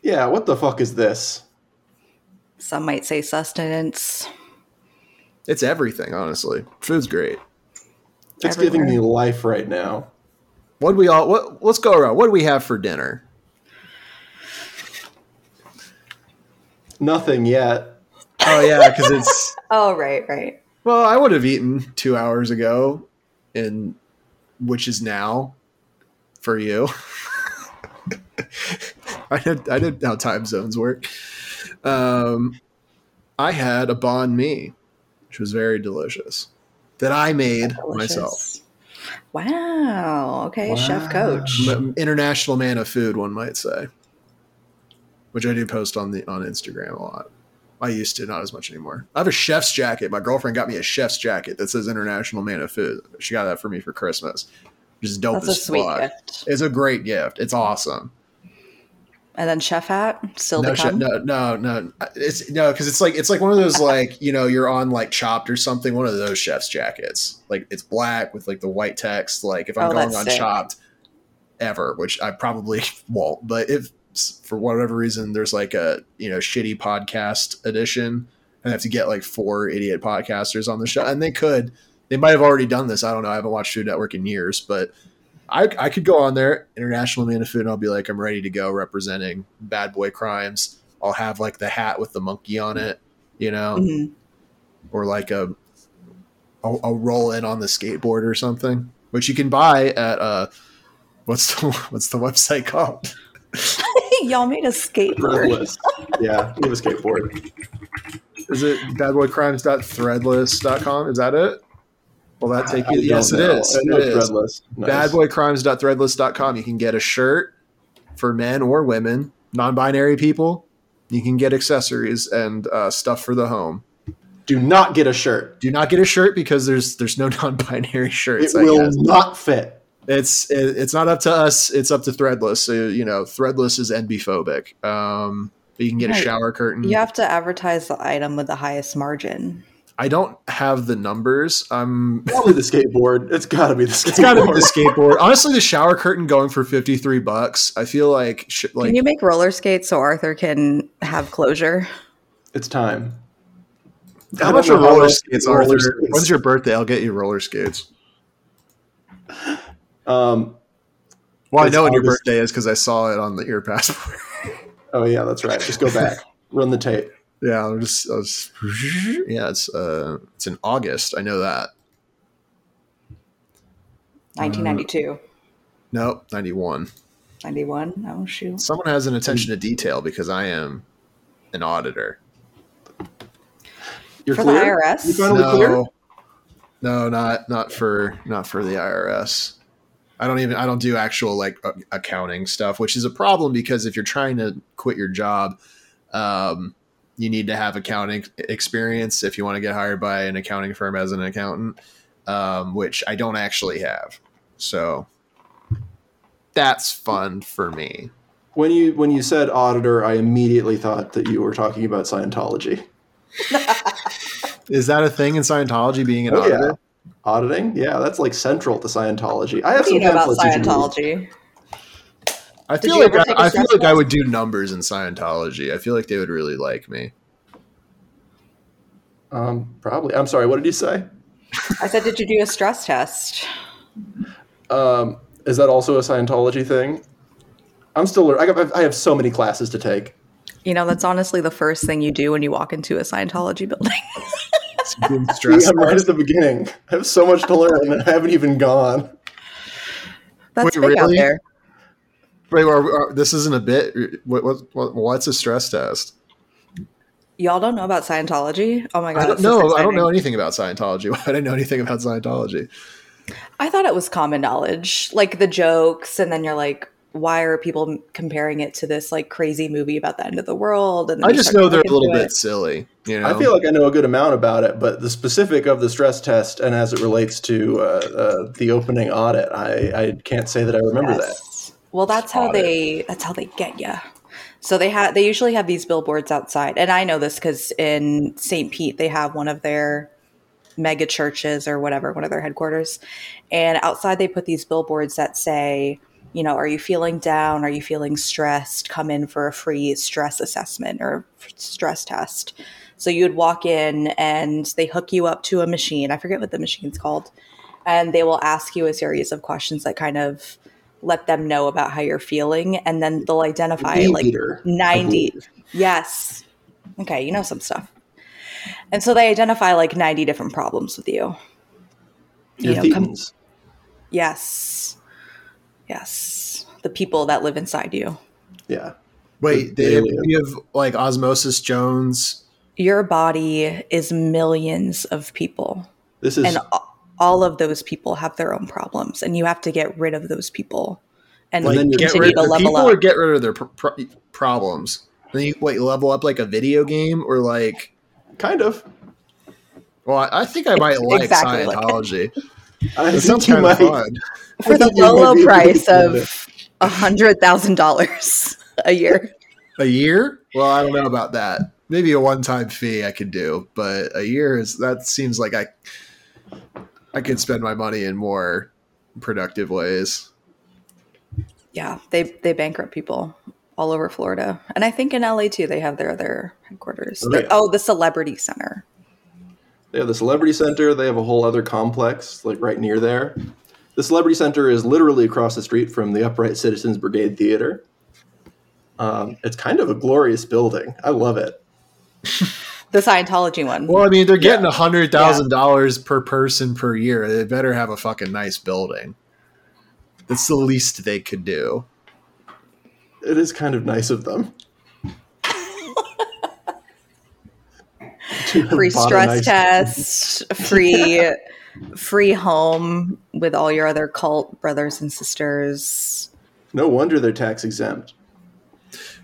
Yeah, what the fuck is this? Some might say sustenance. It's everything, honestly. Food's great. It's giving me life right now. What do we all? What? Let's go around. What do we have for dinner? Nothing yet. Oh yeah, because it's Oh, right, right. well, I would have eaten two hours ago, and which is now for you. I did. I did how time zones work. Um, I had a banh mi, which was very delicious, that I made myself. Wow. Okay, chef coach. M- international man of food, one might say. Which I do post on the on Instagram a lot. I used to, not as much anymore. I have a chef's jacket. My girlfriend got me a chef's jacket that says International Man of Food. She got that for me for Christmas. Which is dope That's a as sweet fuck. gift. It's a great gift. It's awesome. And then chef hat, still No, no, no, no. It's no, because it's like it's like one of those like you know you're on like Chopped or something. One of those chef's jackets. Like it's black with like the white text. Like if I'm Oh, going on sick. Chopped, ever, which I probably won't. But if for whatever reason there's like a you know shitty podcast edition, and I have to get like four idiot podcasters on the show, and they could, they might have already done this. I don't know. I haven't watched Food Network in years, but I, I could go on there, International Man of Food, and I'll be like, I'm ready to go representing Bad Boy Crimes. I'll have like the hat with the monkey on it, you know, Mhm. or like a, a a roll in on the skateboard or something, which you can buy at uh, what's the what's the website called? Y'all made a skateboard. Threadless. yeah, we have a skateboard. is it bad boy badboycrimes.threadless.com? Is that it? Will that take I you? don't Yes, it know. is. I know It is. Threadless. Nice. Badboycrimes.threadless.com. You can get a shirt for men or women, non-binary people. You can get accessories and uh, stuff for the home. Do not get a shirt. Do not get a shirt because there's there's no non-binary shirts. It I will guess. not fit. It's it, it's not up to us. It's up to Threadless. So you know, Threadless is NB phobic. Um, but you can get a shower curtain. You have to advertise the item with the highest margin. I don't have the numbers. I'm. Probably the skateboard. It's got to be the skateboard. It's got to be the skateboard. Honestly, the shower curtain going for fifty three bucks. I feel like sh- like Can you make roller skates so Arthur can have closure? It's time. I how much know are how roller skates, roller Arthur? skates. When's your birthday? I'll get you roller skates. Um, Well, I know when your birthday is because I saw it on the your passport. oh yeah, that's right. Just go back. Run the tape. Yeah, I'll just, I'll just yeah. It's uh, it's in August. I know that. 1992, Nope, ninety one. 91. Oh shoot. Someone has an attention to detail because I am an auditor. You're For the. IRS? You finally clear. No, no, not not for not for the IRS. I don't even I don't do actual like accounting stuff, which is a problem because if you're trying to quit your job, um, you need to have accounting experience if you want to get hired by an accounting firm as an accountant, um, which I don't actually have. So that's fun for me. When you when you said auditor, I immediately thought that you were talking about Scientology. Is that a thing in Scientology being an Oh, yeah. auditor? Auditing, yeah, that's like central to Scientology. I have What some you know about pamphlets you can read. Scientology? I Did feel like ever I, take a I feel stress like I would do numbers in Scientology. I feel like they would really like me. Um, probably. I'm sorry. What did you say? I said, did you do a stress test? Um, is that also a Scientology thing? I'm still. lear- I, got, I have so many classes to take. You know, that's honestly the first thing you do when you walk into a Scientology building. Doing See, stress I'm right at the beginning. I have so much to learn, and I haven't even gone. That's Wait, big out really? there. Wait, are, are- this isn't a bit. What, what, what, what's a stress test? Y'all don't know about Scientology? Oh my god! I don't it's. I don't know anything about Scientology. Why would I know anything about Scientology? I thought it was common knowledge, like the jokes, and then you're like, why are people comparing it to this like crazy movie about the end of the world? And I just know they're a little into bit silly. You know, I feel like I know a good amount about it, but the specific of the stress test and as it relates to uh, uh, the opening audit, I, I can't say that I remember that. Well, that's how they that's how they get you. So they have they usually have these billboards outside, and I know this because in St. Pete they have one of their mega churches or whatever, one of their headquarters, and outside they put these billboards that say, you know, are you feeling down? Are you feeling stressed? Come in for a free stress assessment or stress test. So you would walk in and they hook you up to a machine. I forget what the machine's called. And they will ask you a series of questions that kind of let them know about how you're feeling. And then they'll identify Bee like eater, 90. Yes. Okay, you know some stuff. And so they identify like 90 different problems with you. Your You know, come- thetans. yes. Yes. The people that live inside you. yeah. wait, they have, you have like Osmosis Jones. Your body is millions of people. This is and a- all of those people have their own problems and you have to get rid of those people and Like, Like, get rid to of level people up or get rid of their pr- pr- problems. Then you wait, level up like a video game or like. kind of. Well, I, I think I might like Exactly like it. Scientology. I It sounds you kind of fun. for the low low be able to price of a hundred thousand dollars a year A year? Well, I don't know about that. Maybe a one-time fee I could do, but a year is that seems like I I could spend my money in more productive ways. yeah they they bankrupt people all over florida and i think in la too they have their their headquarters Oh, The- yeah. oh the celebrity center They have the Celebrity Center. They have a whole other complex, like right near there. The Celebrity Center is literally across the street from the Upright Citizens Brigade Theater. Um, it's kind of a glorious building. I love it. the scientology one Well, I mean, they're getting Yeah. a hundred thousand dollars per person per year. They better have a fucking nice building. That's the least they could do. It is kind of nice of them. free stress test, free free home with all your other cult brothers and sisters. No wonder they're tax exempt.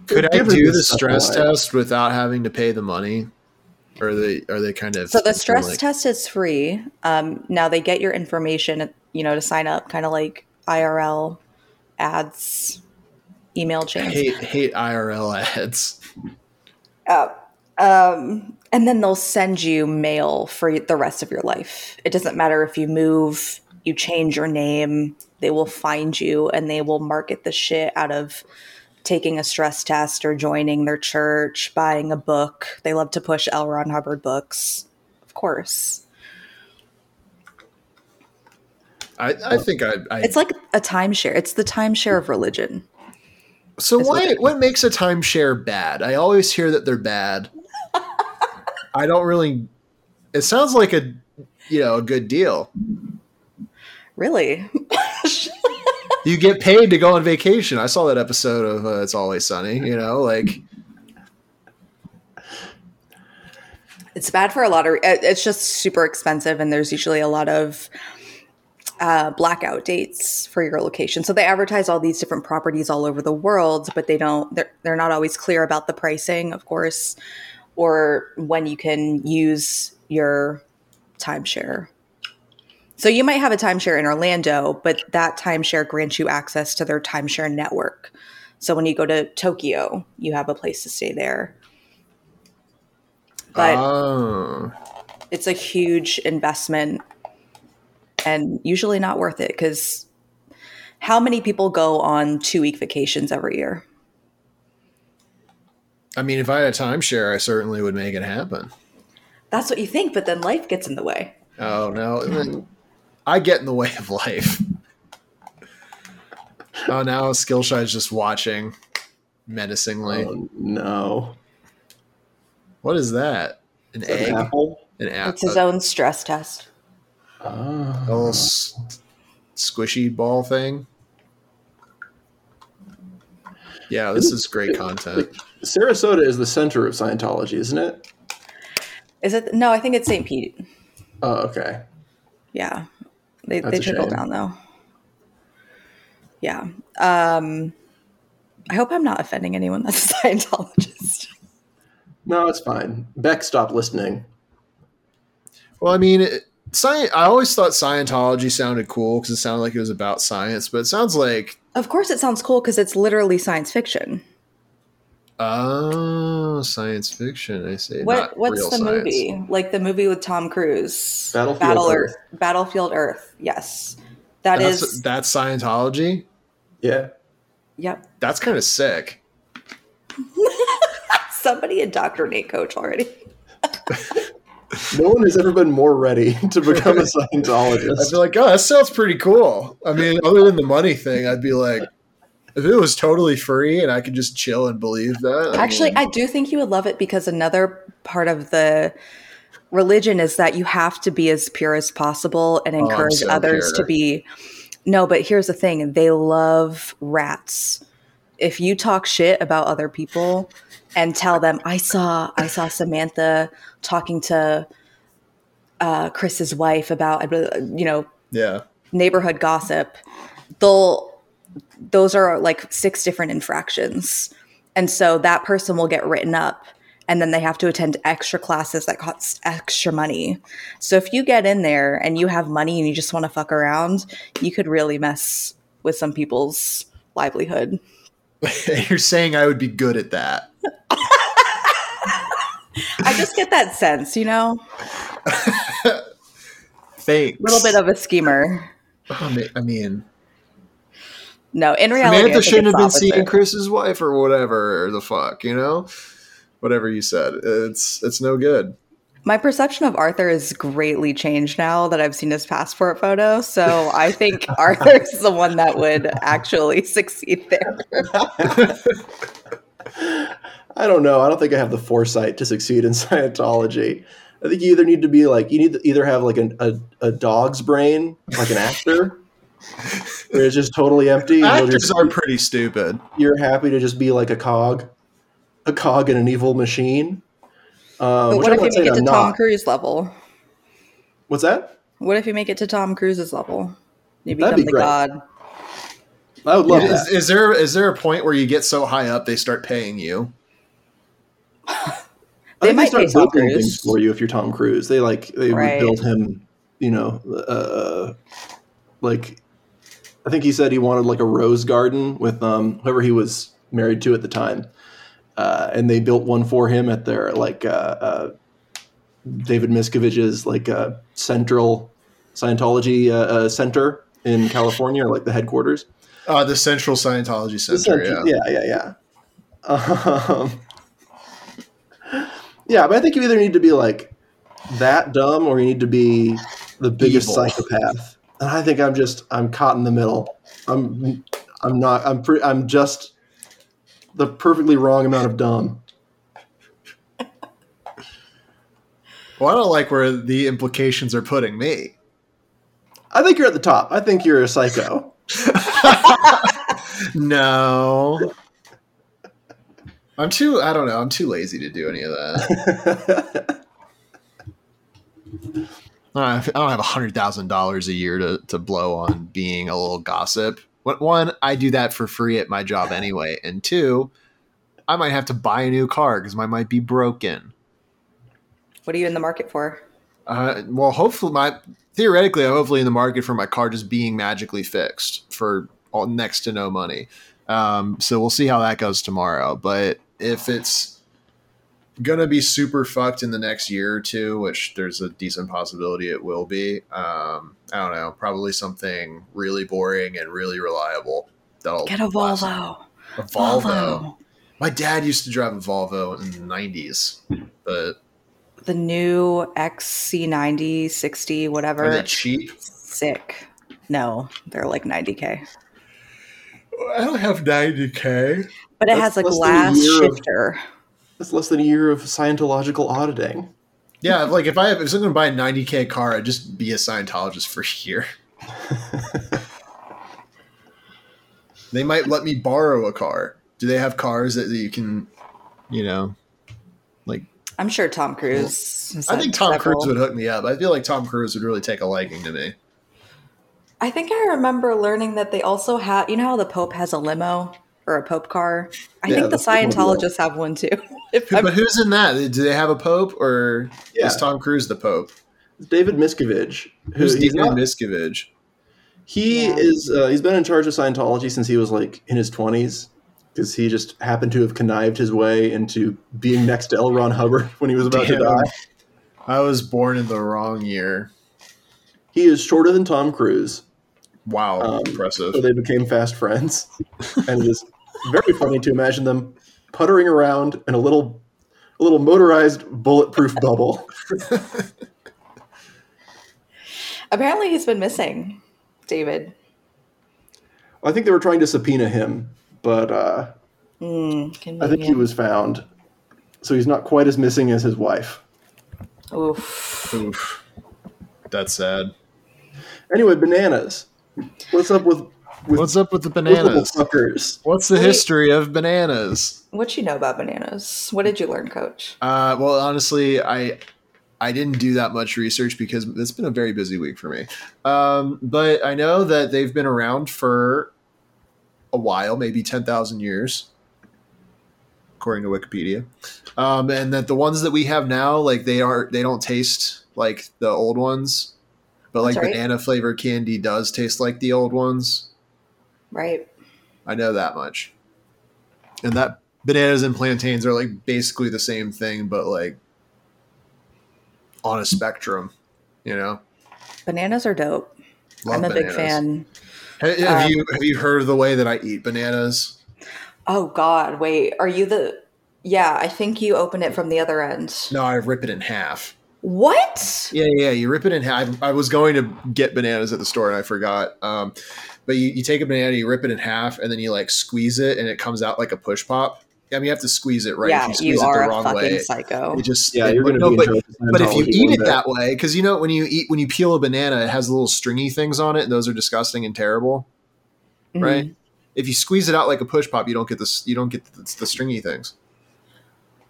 Could I do the stress away. test without having to pay the money? Or are they are they kind of So the stress like- test is free. Um, now they get your information, you know, to sign up, kind of like IRL ads, email chains. hate hate IRL ads. Uh, um, and then they'll send you mail for the rest of your life. It doesn't matter if you move, you change your name, they will find you and they will market the shit out of taking a stress test or joining their church, buying a book. They love to push L. Ron Hubbard books, of course. I, I think I, I It's like a timeshare. It's the timeshare of religion. so why like- what makes a timeshare bad? I always hear that they're bad. I don't really it sounds like a you know a good deal. Really? You get paid to go on vacation. I saw that episode of uh, It's Always Sunny. You know, like It's bad for a lot of. It's just super expensive, and there's usually a lot of uh, blackout dates for your location. So they advertise all these different properties all over the world, but they don't. They're they're not always clear about the pricing, of course, or when you can use your timeshare. So you might have a timeshare in Orlando, but that timeshare grants you access to their timeshare network. So when you go to Tokyo, you have a place to stay there. But oh. it's a huge investment and usually not worth it because how many people go on two week vacations every year? I mean, if I had a timeshare, I certainly would make it happen. That's what you think, but then life gets in the way. Oh no, I get in the way of life. Oh, now Skillshy's just watching menacingly. Oh, no. What is that? An Is egg? an apple? An It's his own stress test. A Ah. little s- squishy ball thing. Yeah, this is great content. Sarasota is the center of Scientology, isn't it? Is it? No, I think it's St. Pete. Oh, okay. Yeah. They, That's they a trickle down though. Yeah. Um, I hope I'm not offending anyone that's a Scientologist. No, it's fine. Beck stopped listening. Well, I mean, it, sci- I always thought Scientology sounded cool because it sounded like it was about science, but it sounds like Of course, it sounds cool because it's literally science fiction. Oh, science fiction. I say What what's the science. movie? Like the movie with Tom Cruise, Battlefield Battle Earth. Earth, Battlefield Earth. Yes, That That's is. that's Scientology. Yeah. Yep. That's kind of sick. Somebody indoctrinate Coach already. No one has ever been more ready to become a I'd Scientologist. be like, oh, that sounds pretty cool. I mean, other than the money thing, I'd be like, if it was totally free and I could just chill and believe that. I Actually, mean, I do think you would love it because another part of the religion is that you have to be as pure as possible and Oh, encourage so others pure. to be. No, but here's the thing they love rats. If you talk shit about other people and tell them, I saw, I saw Samantha talking to uh, Chris's wife about, you know, yeah. neighborhood gossip, they'll those are like six different infractions. And so that person will get written up and then they have to attend extra classes that cost extra money. So if you get in there and you have money and you just want to fuck around, you could really mess with some people's livelihood. You're saying I would be good at that. I just get that sense, you know, Thanks. a little bit of a schemer. Oh, I mean- I mean, No, in reality, I Samantha shouldn't have been opposite. seeing Chris's wife or whatever or the fuck, you know? Whatever you said. It's it's no good. My perception of Arthur is greatly changed now that I've seen his passport photo. So I think Arthur's the one that would actually succeed there. I don't know. I don't think I have the foresight to succeed in Scientology. I think you either need to be like you need to either have like an, a a dog's brain, like an actor, where it's just totally empty. you'll Actors just- are pretty stupid. you're happy to just be like a cog, a cog in an evil machine, Um, But what if you make it to I'm Tom not. Cruise level? What's that? What if you make it to Tom Cruise's level? You That'd become be the great. god. I would love is, that. is there is there a point where you get so high up they start paying you? They I think might pay start Tom building things for you if you're Tom Cruise. They like they Right. would build him, you know, uh, like I think he said he wanted like a rose garden with um whoever he was married to at the time, uh, and they built one for him at their like uh, uh, David Miscavige's like uh, central Scientology uh, uh, center in California, or like the headquarters. Uh, the Central Scientology Center. center- yeah. yeah, yeah, yeah. Um, yeah, but I think you either need to be like that dumb or you need to be the biggest Evil. psychopath. And I think I'm just I'm caught in the middle. I'm I'm not I'm pre- I'm just the perfectly wrong amount of dumb. Well, I don't like where the implications are putting me. I think you're at the top. I think you're a psycho. No. I'm too. I don't know. I'm too lazy to do any of that. I don't have- hundred thousand dollars a year to to blow on being a little gossip. One, I do that for free at my job anyway, and two, I might have to buy a new car because mine might be broken. What are you in the market for? Uh, well, hopefully, my theoretically, I'm hopefully in the market for my car just being magically fixed for all, next to no money. Um, so we'll see how that goes tomorrow. But if it's gonna be super fucked in the next year or two, which there's a decent possibility it will be, um, I don't know, probably something really boring and really reliable. That'll Get a Volvo. A Volvo. My dad used to drive a Volvo in the '90s, but The new XC90, 60, are whatever. they cheap? Sick. No, they're like 90k. I don't have 90k. But it That's has a less than a glass year of- shifter. That's less than a year of Scientological auditing. Yeah, like if I if I'm going to buy a 90k car, I'd just be a Scientologist for a year. they might let me borrow a car. Do they have cars that you can, you know, like? I'm sure Tom Cruise. has I think Tom several. Cruise would hook me up. I feel like Tom Cruise would really take a liking to me. I think I remember learning that they also have. You know how the Pope has a limo or a Pope car? I Yeah, think the that's the one, yeah. Scientologists have one too. If I'm- But who's in that? Do they have a pope, or Yeah. is Tom Cruise the pope? David Miscavige, who Who's David not- Miscavige? He Yeah. is. Uh, he's been in charge of Scientology since he was like in his twenties, because he just happened to have connived his way into being next to L. Ron Hubbard when he was about Damn. to die. I was born in the wrong year. He is shorter than Tom Cruise, Wow, Um, impressive. so they became fast friends, and it is very funny to imagine them puttering around in a little, a little motorized bulletproof bubble. apparently, he's been missing, David. I think they were trying to subpoena him, but uh, Mm, I think he was found, so he's not quite as missing as his wife. Oof. Oof. That's sad. Anyway, bananas. What's up with, with What's up with the bananas? suckers? What's the Wait. history of bananas? What you know about bananas? What did you learn, Coach? Uh, well, honestly, I I didn't do that much research because it's been a very busy week for me. Um, but I know that they've been around for a while, maybe ten thousand years, according to Wikipedia. Um, and that the ones that we have now, like they are, they don't taste like the old ones, but like right. banana flavored candy does taste like the old ones. Right. I know that much. And that bananas and plantains are like basically the same thing, but like on a spectrum, you know? Bananas are dope. Love I'm a big fan. Ha- Have, Um, you have you heard of the way that I eat bananas? Oh God, wait. Are you the? Yeah, I think you open it from the other end. No, I rip it in half. What? Yeah, yeah, you rip it in half. I was going to get bananas at the store and I forgot. Um, but you, you take a banana, you rip it in half, and then you like squeeze it, and it comes out like a push pop. I mean, you have to squeeze it right. yeah, if you, you squeeze it are the a wrong fucking way, psycho. it just Yeah, it- you're going to no, be but, in charge of But if you eat it day. that way, because you know when you eat when you peel a banana, it has little stringy things on it, and those are disgusting and terrible, Mhm. right? If you squeeze it out like a push pop, you don't get this. You don't get the, the stringy things.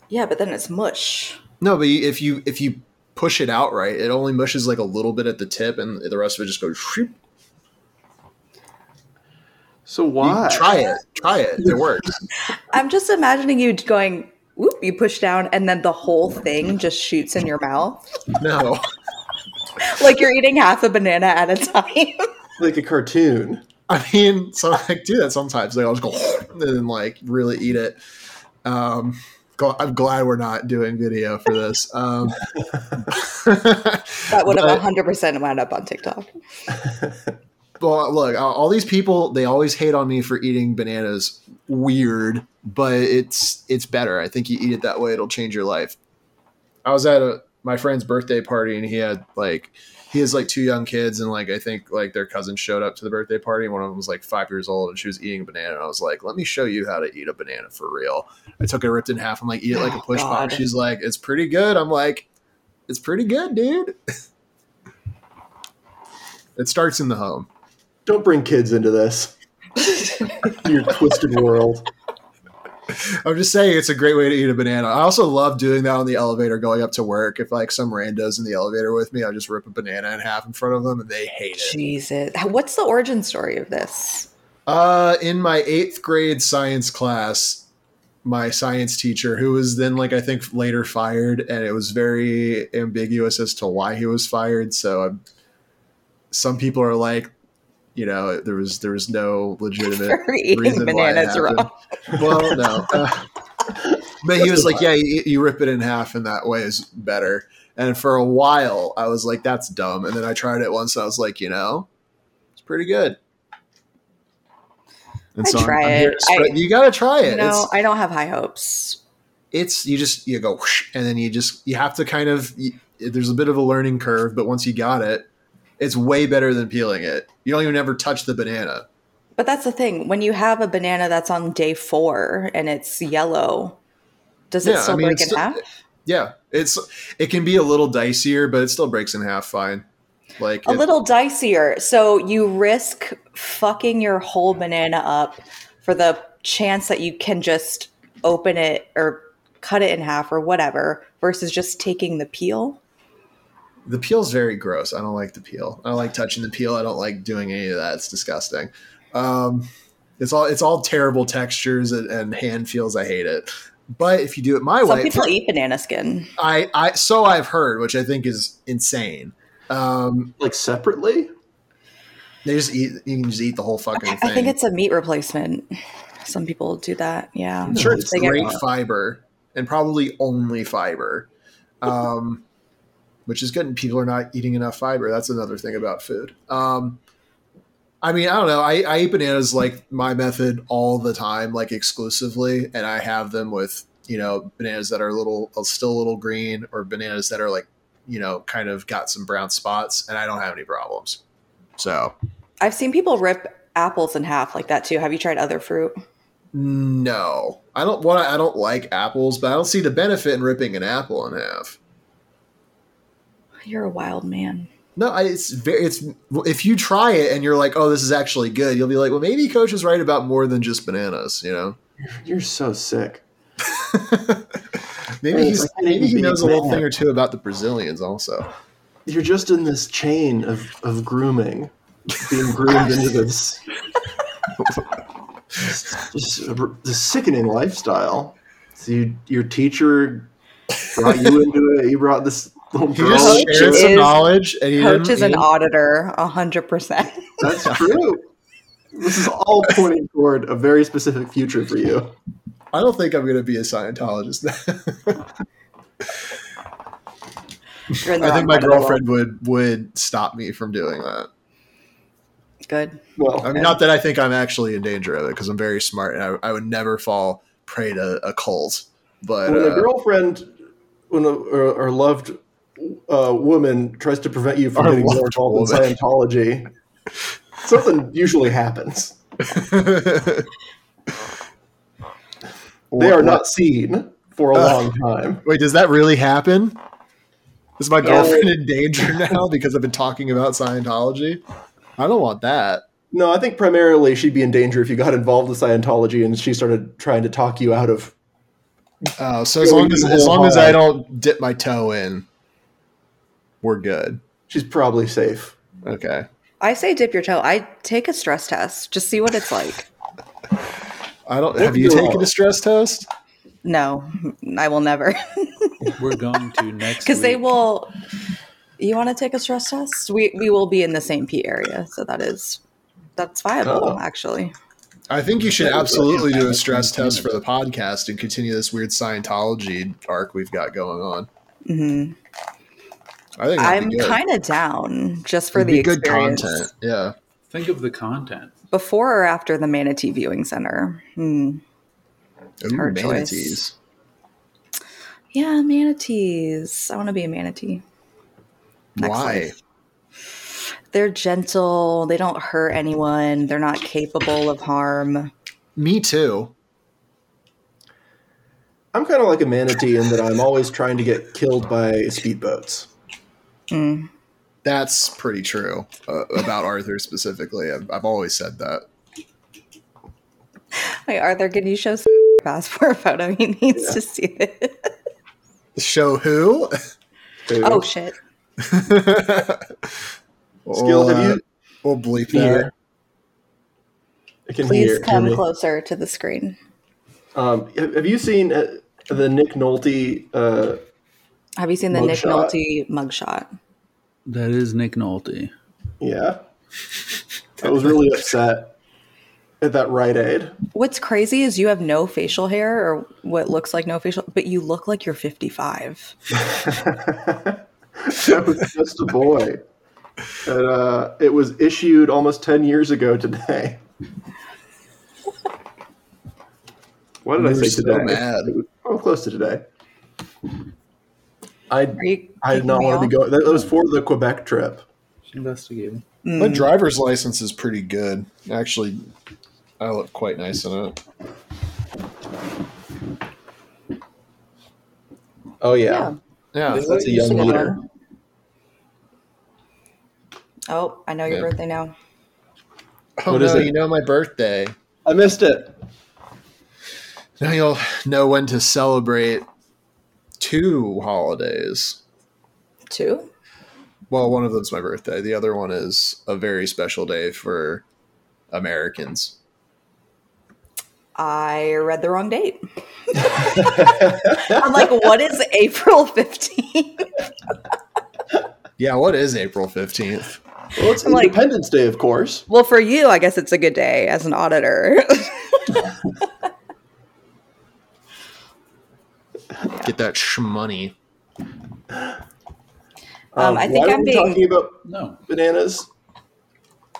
Yeah, but then it's mush. No, but if you if you push it out right, it only mushes like a little bit at the tip, and the rest of it just goes. Shoop. So You why? try it, try it. It works. I'm just imagining you going, whoop, you push down, and then the whole thing just shoots in your mouth. No, Like you're eating half a banana at a time. Like a cartoon. I mean, so I do that sometimes. Like I'll just go and then like really eat it. Um, I'm glad we're not doing video for this. Um, that would But- have 100% wound up on TikTok. Well, look, all these people they always hate on me for eating bananas. Weird, but it's it's better. I think you eat it that way, it'll change your life. I was at a my friend's birthday party, and he had like he has like two young kids, and like I think like their cousins showed up to the birthday party, and one of them was like five years old, and she was eating a banana, and I was like, "Let me show you how to eat a banana for real." I took it, ripped in half. I'm like, "Eat it like a push pop." She's like, "It's pretty good." I'm like, "It's pretty good, dude." it starts in the home. Don't bring kids into this. Your twisted world. I'm just saying it's a great way to eat a banana. I also love doing that on the elevator going up to work. If like some randos in the elevator with me, I just rip a banana in half in front of them and they hate it. Jesus. What's the origin story of this? Uh, in my eighth grade science class, my science teacher, who was then like I think later fired, and it was very ambiguous as to why he was fired. So I'm, some people are like, you know, there was there was no legitimate For eating reason why it happened. raw. Well, no. Uh, but he was like, yeah, you, you rip it in half, and that way is better. And for a while, I was like, that's dumb. And then I tried it once, and I was like, you know, it's pretty good. And I'd I'm- try I'm it. to spread- I- you got to try it. You know, I don't have high hopes. it's you just you go whoosh, and then you just you have to kind of you, there's a bit of a learning curve, but once you got it, it's way better than peeling it. You don't even ever touch the banana. But that's the thing. When you have a banana that's on day four and it's yellow, does it Yeah, I still mean, break in still- half? Yeah, it's it can be a little dicier, but it still breaks in half fine. Like A it- little dicier. So you risk fucking your whole banana up for the chance that you can just open it or cut it in half or whatever versus just taking the peel. The peel's very gross. I don't like the peel. I don't like touching the peel. I don't like doing any of that. It's disgusting. Um, it's all it's all terrible textures and, and hand feels. I hate it. But if you do it my Some way, people eat banana skin. I, I so I've heard, which I think is insane. Um, Like separately? they just eat. You can just eat the whole fucking I thing. I think it's a meat replacement. Some people do that. Yeah. I'm sure it's great fiber and probably only fiber, um, which is good. And people are not eating enough fiber. That's another thing about food. Um, I mean, I don't know. I, I eat bananas like my method all the time, like exclusively, and I have them with you know bananas that are a little still a little green or bananas that are like you know kind of got some brown spots, and I don't have any problems. So I've seen people rip apples in half like that too. Have you tried other fruit? no, I don't want. I don't like apples, but I don't see the benefit in ripping an apple in half. You're a wild man. No, I, it's very. It's if you try it and you're like, "Oh, this is actually good," you'll be like, "Well, maybe Coach is right about more than just bananas." You know, You're so sick. maybe he's like maybe he knows a little thing or two about the Brazilians also. You're just in this chain of, of grooming, being groomed into this, just a, this sickening lifestyle. So you, your teacher brought you into it. You brought this little He girl. Just Coach shared some is- knowledge, and he Coach is an he- auditor, a hundred percent. That's true. This is all pointing toward a very specific future for you. I don't think I'm going to be a Scientologist. You're in the I think my part of girlfriend would would stop me from doing that. Good. Well, I mean, not that I think I'm actually in danger of it because I'm very smart and I, I would never fall prey to a cult. But when a uh, girlfriend, when a or, or loved uh, woman tries to prevent you from Or getting more involved in. Scientology, something usually happens. They are not seen for a Uh, long time. Wait, does that really happen? Is my girlfriend in danger now because I've been talking about Scientology? I don't want that. No, I think primarily she'd be in danger if you got involved with Scientology and she started trying to talk you out of Oh, so as long as as long as I don't dip my toe in, we're good. She's probably safe. Okay. I say dip your toe. I take a stress test. Just see what it's like. I don't. Have you taken a stress test? No, I will never. We're going to next Because they will. You want to take a stress test? We we will be in the same P area, so that is that's viable Oh. actually. I think you should absolutely do a stress test for the podcast and continue this weird Scientology arc we've got going on. hmm I think that'd I'm kind of down just for It'd the be good content. Yeah. Think of the content. Before or after the Manatee Viewing Center? Hmm. Ooh, Hard choice. manatees. Yeah, manatees. I want to be a manatee. Next Why? life. They're gentle. They don't hurt anyone. They're not capable of harm. Me too. I'm kind of like a manatee in that I'm always trying to get killed by speedboats. Mm. That's pretty true uh, about Arthur specifically. I've, I've always said that. Wait, Arthur, can you show s- passport photo? He needs to see it. Show who? oh shit! Skill, have you? We'll bleep that. hear? I can Please hear, hear come closer to the screen. Um, have, have you seen uh, the Nick Nolte? Uh, Have you seen the Nick Mugshot. Nolte mugshot? That is Nick Nolte. yeah, I was really upset at that Rite Aid. What's crazy is you have no facial hair or what looks like no facial, but you look like you're 55. I was just a boy. And, uh, it was issued almost 10 years ago today. What did We I were say so today? mad. It was oh, close to today. I, I did not want to be going. That was for the Quebec trip. Investigating. My Mm. driver's license is pretty good. Actually, I look quite nice in it. Oh, yeah. Yeah. Is That's a young leader. Oh, I know your Yeah. birthday now. Oh What no, is it? you know my birthday. I missed it. Now you'll know when to celebrate two holidays. Two? Well, one of them's my birthday. The other one is a very special day for Americans. I read the wrong date. I'm like, what is April 15th? Yeah, what is April 15th? Well, it's I'm like- Independence Day, of course. well, for you, I guess it's a good day as an auditor. Get that shmoney. Um, I think why are I'm we being- talking about No. bananas.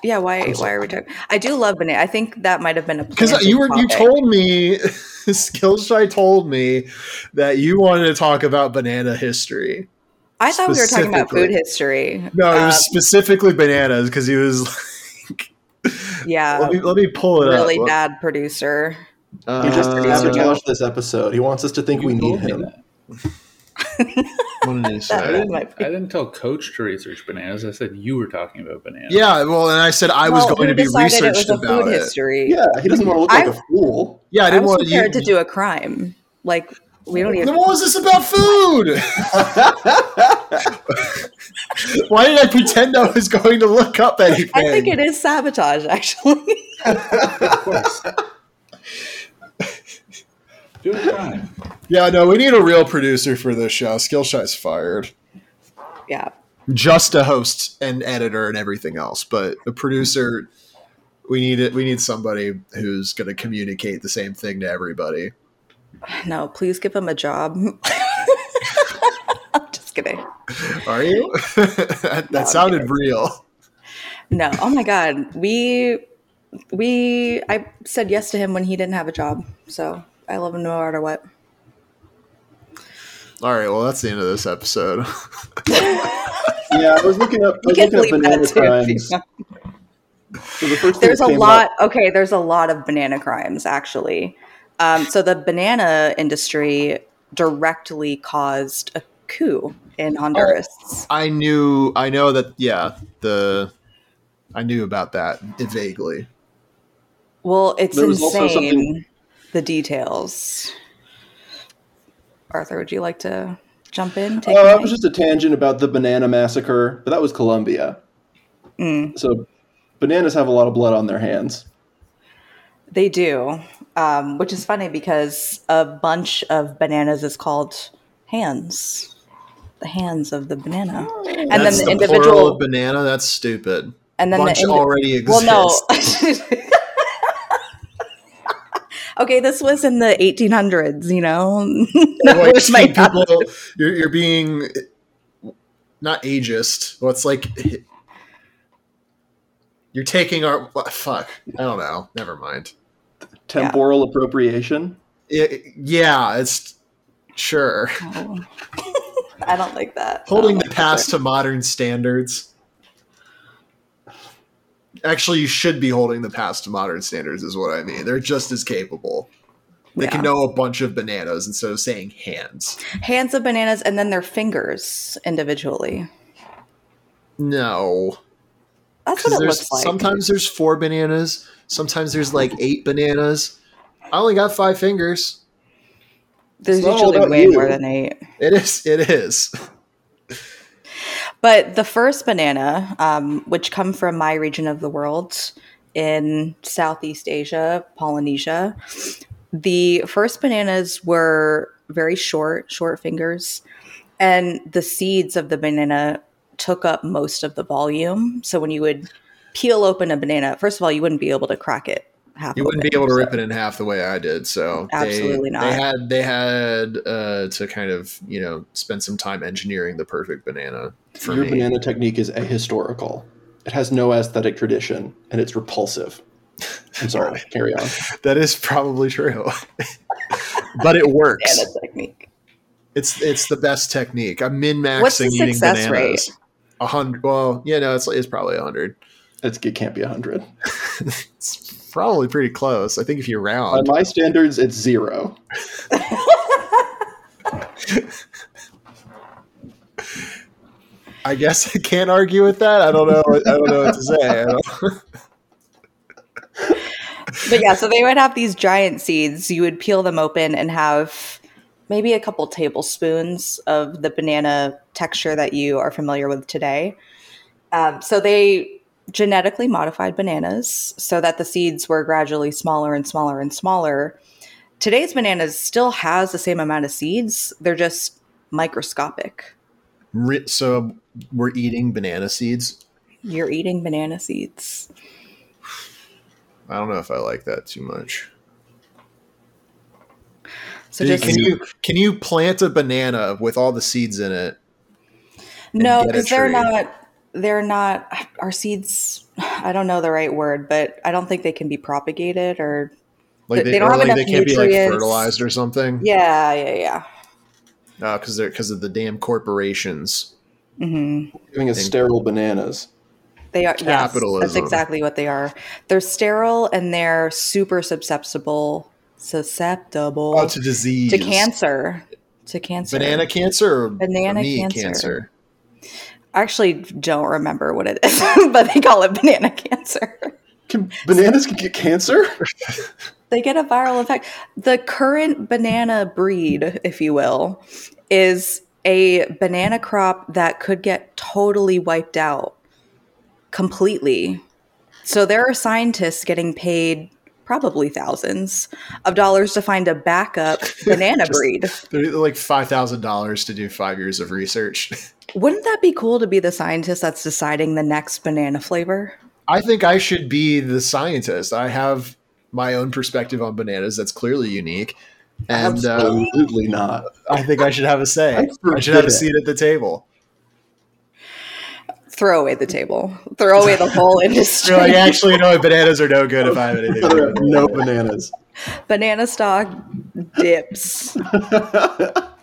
yeah, why why are we talking? I do love banana. I think that might have been a Because you were you told me Skillshy told me that you wanted to talk about banana history. I thought we were talking about food history. No, it was Um, specifically bananas because he was like yeah, let me let me pull it really up. bad producer. He just Uh, produced it. sabotaged this episode. He wants us to think You we need him. what did he I say? That didn't, I didn't tell Coach to research bananas. I said you were talking about bananas. Yeah, well, and I said I was going to be decided it researched was a about food it. history. Yeah, he doesn't want to look like a fool. Yeah, I I didn't was want you. prepared to do a crime. Like we don't even. Then what was this about food? Why did I pretend I was going to look up anything? I think it is sabotage, actually. Of course. Do a crime. Yeah, no, we need a real producer for this show. Skillshy's fired. yeah. Just a host and editor and everything else, but a producer. We need it. We need somebody who's going to communicate the same thing to everybody. No, please give him a job. I'm just kidding. Are you? that that I'm sounded kidding. real. No. Oh my god. We we I said yes to him when he didn't have a job. So I love him no matter what. All right. Well, that's the end of this episode. Yeah, I was looking up. I was looking up banana that too. if crimes. want. So the There's a lot. up- Okay, there's a lot of banana crimes actually. Um, so the banana industry directly caused a coup in Honduras. I knew. I know that. Yeah, the. I knew about that vaguely. Well, it's There was also insane. something- The details. Arthur, would you like to jump in? Take Oh, a that was just a tangent about the banana massacre, but that was Colombia. Mm. So bananas have a lot of blood on their hands. They do, um, which is funny because a bunch of bananas is called hands. The hands of the banana, and That's then the, the plural individual, of banana. That's stupid. and then Bunch the indi- already exists. well, no. okay, this was in the 1800s. You know, That like, was my people, you're, you're being not ageist. Well, it's like you're taking our fuck. I don't know. Never mind. Temporal appropriation. It- yeah, it's sure Oh. I don't like that. holding oh, the don't like past to modern standards. Actually, you should be holding the past to modern standards, is what I mean. They're just as capable. They Yeah. can know a bunch of bananas instead of saying hands. hands of bananas and then their fingers individually. No. That's what it looks like. sometimes there's four bananas, sometimes there's like eight bananas. I only got five fingers. There's It's usually way you. more than eight. It is. It is. But the first banana, um, which come from my region of the world in Southeast Asia, Polynesia, the first bananas were very short, short fingers, and the seeds of the banana took up most of the volume. So when you would peel open a banana, first of all, you wouldn't be able to crack it. Half You wouldn't be open, able to rip it in half the way I did. So they- Absolutely not. They had they had uh, to kind of you know spend some time engineering the perfect banana Your me. banana technique is ahistorical. It has no aesthetic tradition, and it's repulsive. I'm sorry. Carry on. That is probably true, but it works. banana technique. It's it's the best technique. I'm min maxing eating bananas. A hundred. Well, yeah, no, it's it's probably a hundred. It's, it can't be a hundred. It's probably pretty close. I think if you By round, By my standards, it's zero. I guess I can't argue with that. I don't know. I don't know what to say. I don't, But yeah, so they would have these giant seeds. You would peel them open and have maybe a couple tablespoons of the banana texture that you are familiar with today. Um, so they genetically modified bananas so that the seeds were gradually smaller and smaller and smaller. Today's bananas still has the same amount of seeds. They're just microscopic. So um, we're eating banana seeds. You're eating banana seeds. I don't know if I like that too much. So Dude, just can you can you plant a banana with all the seeds in it? No, because they're not. They're not. Our seeds. I don't know the right word, but I don't think they can be propagated or. Like They they, don't or have like enough they can't be like nutrients. fertilized or something. Yeah, yeah, yeah. No, because they're because of the damn corporations. hmm Giving us sterile bananas. They are. Yes, that's exactly what they are. They're sterile and they're super susceptible. Susceptible Oh, to disease. to cancer. To cancer. Banana cancer or Banana or meat cancer. I actually don't remember what it is, but they call it banana cancer. Can, bananas can get cancer? They get a viral effect. The current banana breed, if you will, is a banana crop that could get totally wiped out completely. So there are scientists getting paid probably thousands of dollars to find a backup banana Just- breed. They're like five thousand dollars to do five years of research. Wouldn't that be cool to be the scientist that's deciding the next banana flavor? I think I should be the scientist. I have my own perspective on bananas that's clearly unique, and uh, Absolutely not. I think I should have a say. I I should have a seat at the table. Throw away the table. Throw away the whole industry. You're like, actually, no, bananas are no good if I have anything. to do with it." no bananas. banana stock dips.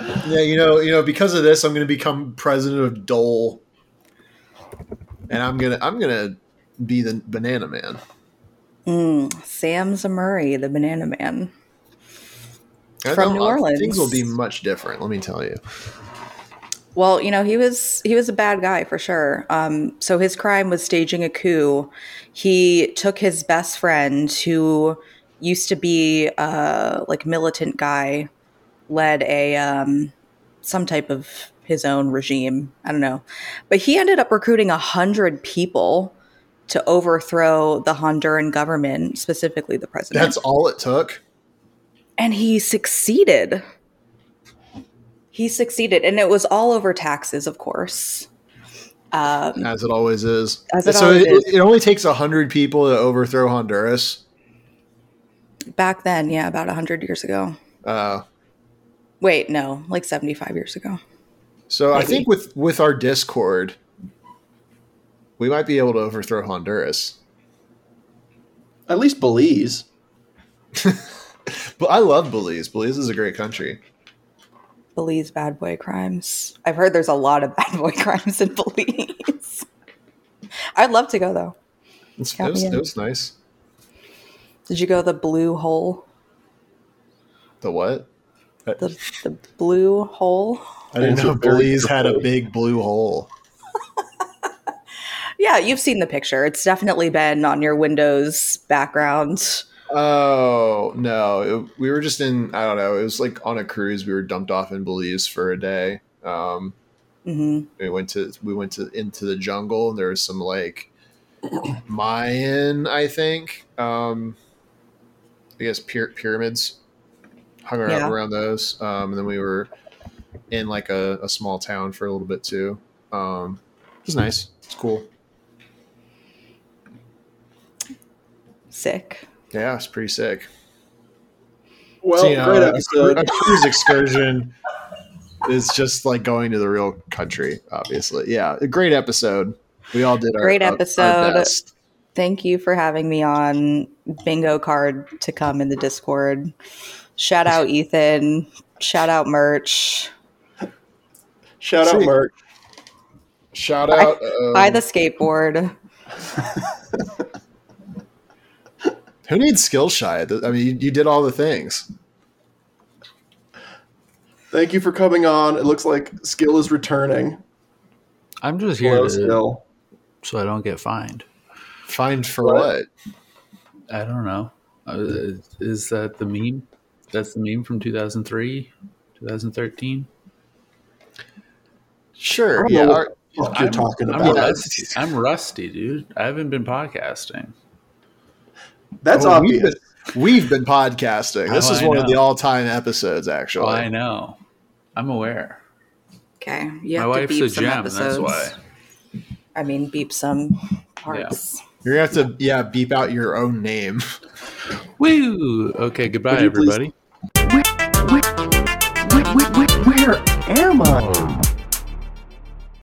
Yeah, you know, you know, because of this, I'm going to become president of Dole, and I'm gonna, I'm gonna be the banana man. Mm, Sam Zemurray, the banana man. I From New uh, Orleans. things will be much different. Let me tell you. Well, you know, he was he was a bad guy for sure. Um, so his crime was staging a coup. He took his best friend, who used to be uh, like militant guy led a um, some type of his own regime. I don't know, but he ended up recruiting a hundred people to overthrow the Honduran government, specifically the president. That's all it took. and he succeeded. He succeeded, and it was all over taxes, of course. Um, As it always is. As it so always it, is. it only takes hundred people to overthrow Honduras. back then, yeah, about hundred years ago. Uh, Wait, no, like seventy-five years ago. so I think with with our Discord, we might be able to overthrow Honduras. At least Belize. But I love Belize. Belize is a great country. Belize bad boy crimes. I've heard there's a lot of bad boy crimes in Belize. I'd love to go though. It's, it, Count was, it was nice. Did you go the blue hole? The what? The the blue hole? I didn't know Belize had a big blue hole. Yeah, you've seen the picture. It's definitely been on your Windows background. Oh no, it, we were just in. I don't know. It was like on a cruise. We were dumped off in Belize for a day. Um, hmm we went to we went to into the jungle. And there was some like Mayan, I think. Um, I guess pyra- pyramids hung around, Yeah. around those. Um, and then we were in like a, a small town for a little bit too. Um, it was nice. It's cool. Sick. Yeah, it's pretty sick. Well, So, you know, great a- episode. A, cruise excursion is just like going to the real country. Obviously, yeah, a great episode. We all did our Great our- our episode. best. Thank you for having me on bingo card to come in the Discord. Shout out Ethan. Shout out merch. Shout out Sweet. Merc. Shout out. um, Buy the skateboard. who needs Skillshy? I mean, you, you did all the things. Thank you for coming on. It looks like Skill is returning. I'm just here Hello, to, Skill. so I don't get fined. Fined for What? what? I don't know. Uh, is that the meme? That's the meme from 2003, 2013. Sure. I don't Yeah. know our- What you're I'm- talking I'm about. rusty. I'm rusty, dude. I haven't been podcasting. That's oh, we've obvious. been, we've been podcasting. Oh, this Oh, is I one of the all-time episodes, actually. Oh, I know. I'm aware. Okay. You My wife's a some gem. episodes. That's why. I mean, beep some parts. You're gonna have to, yeah, beep out your own name. Woo! Okay, goodbye, Would please- everybody. Am I?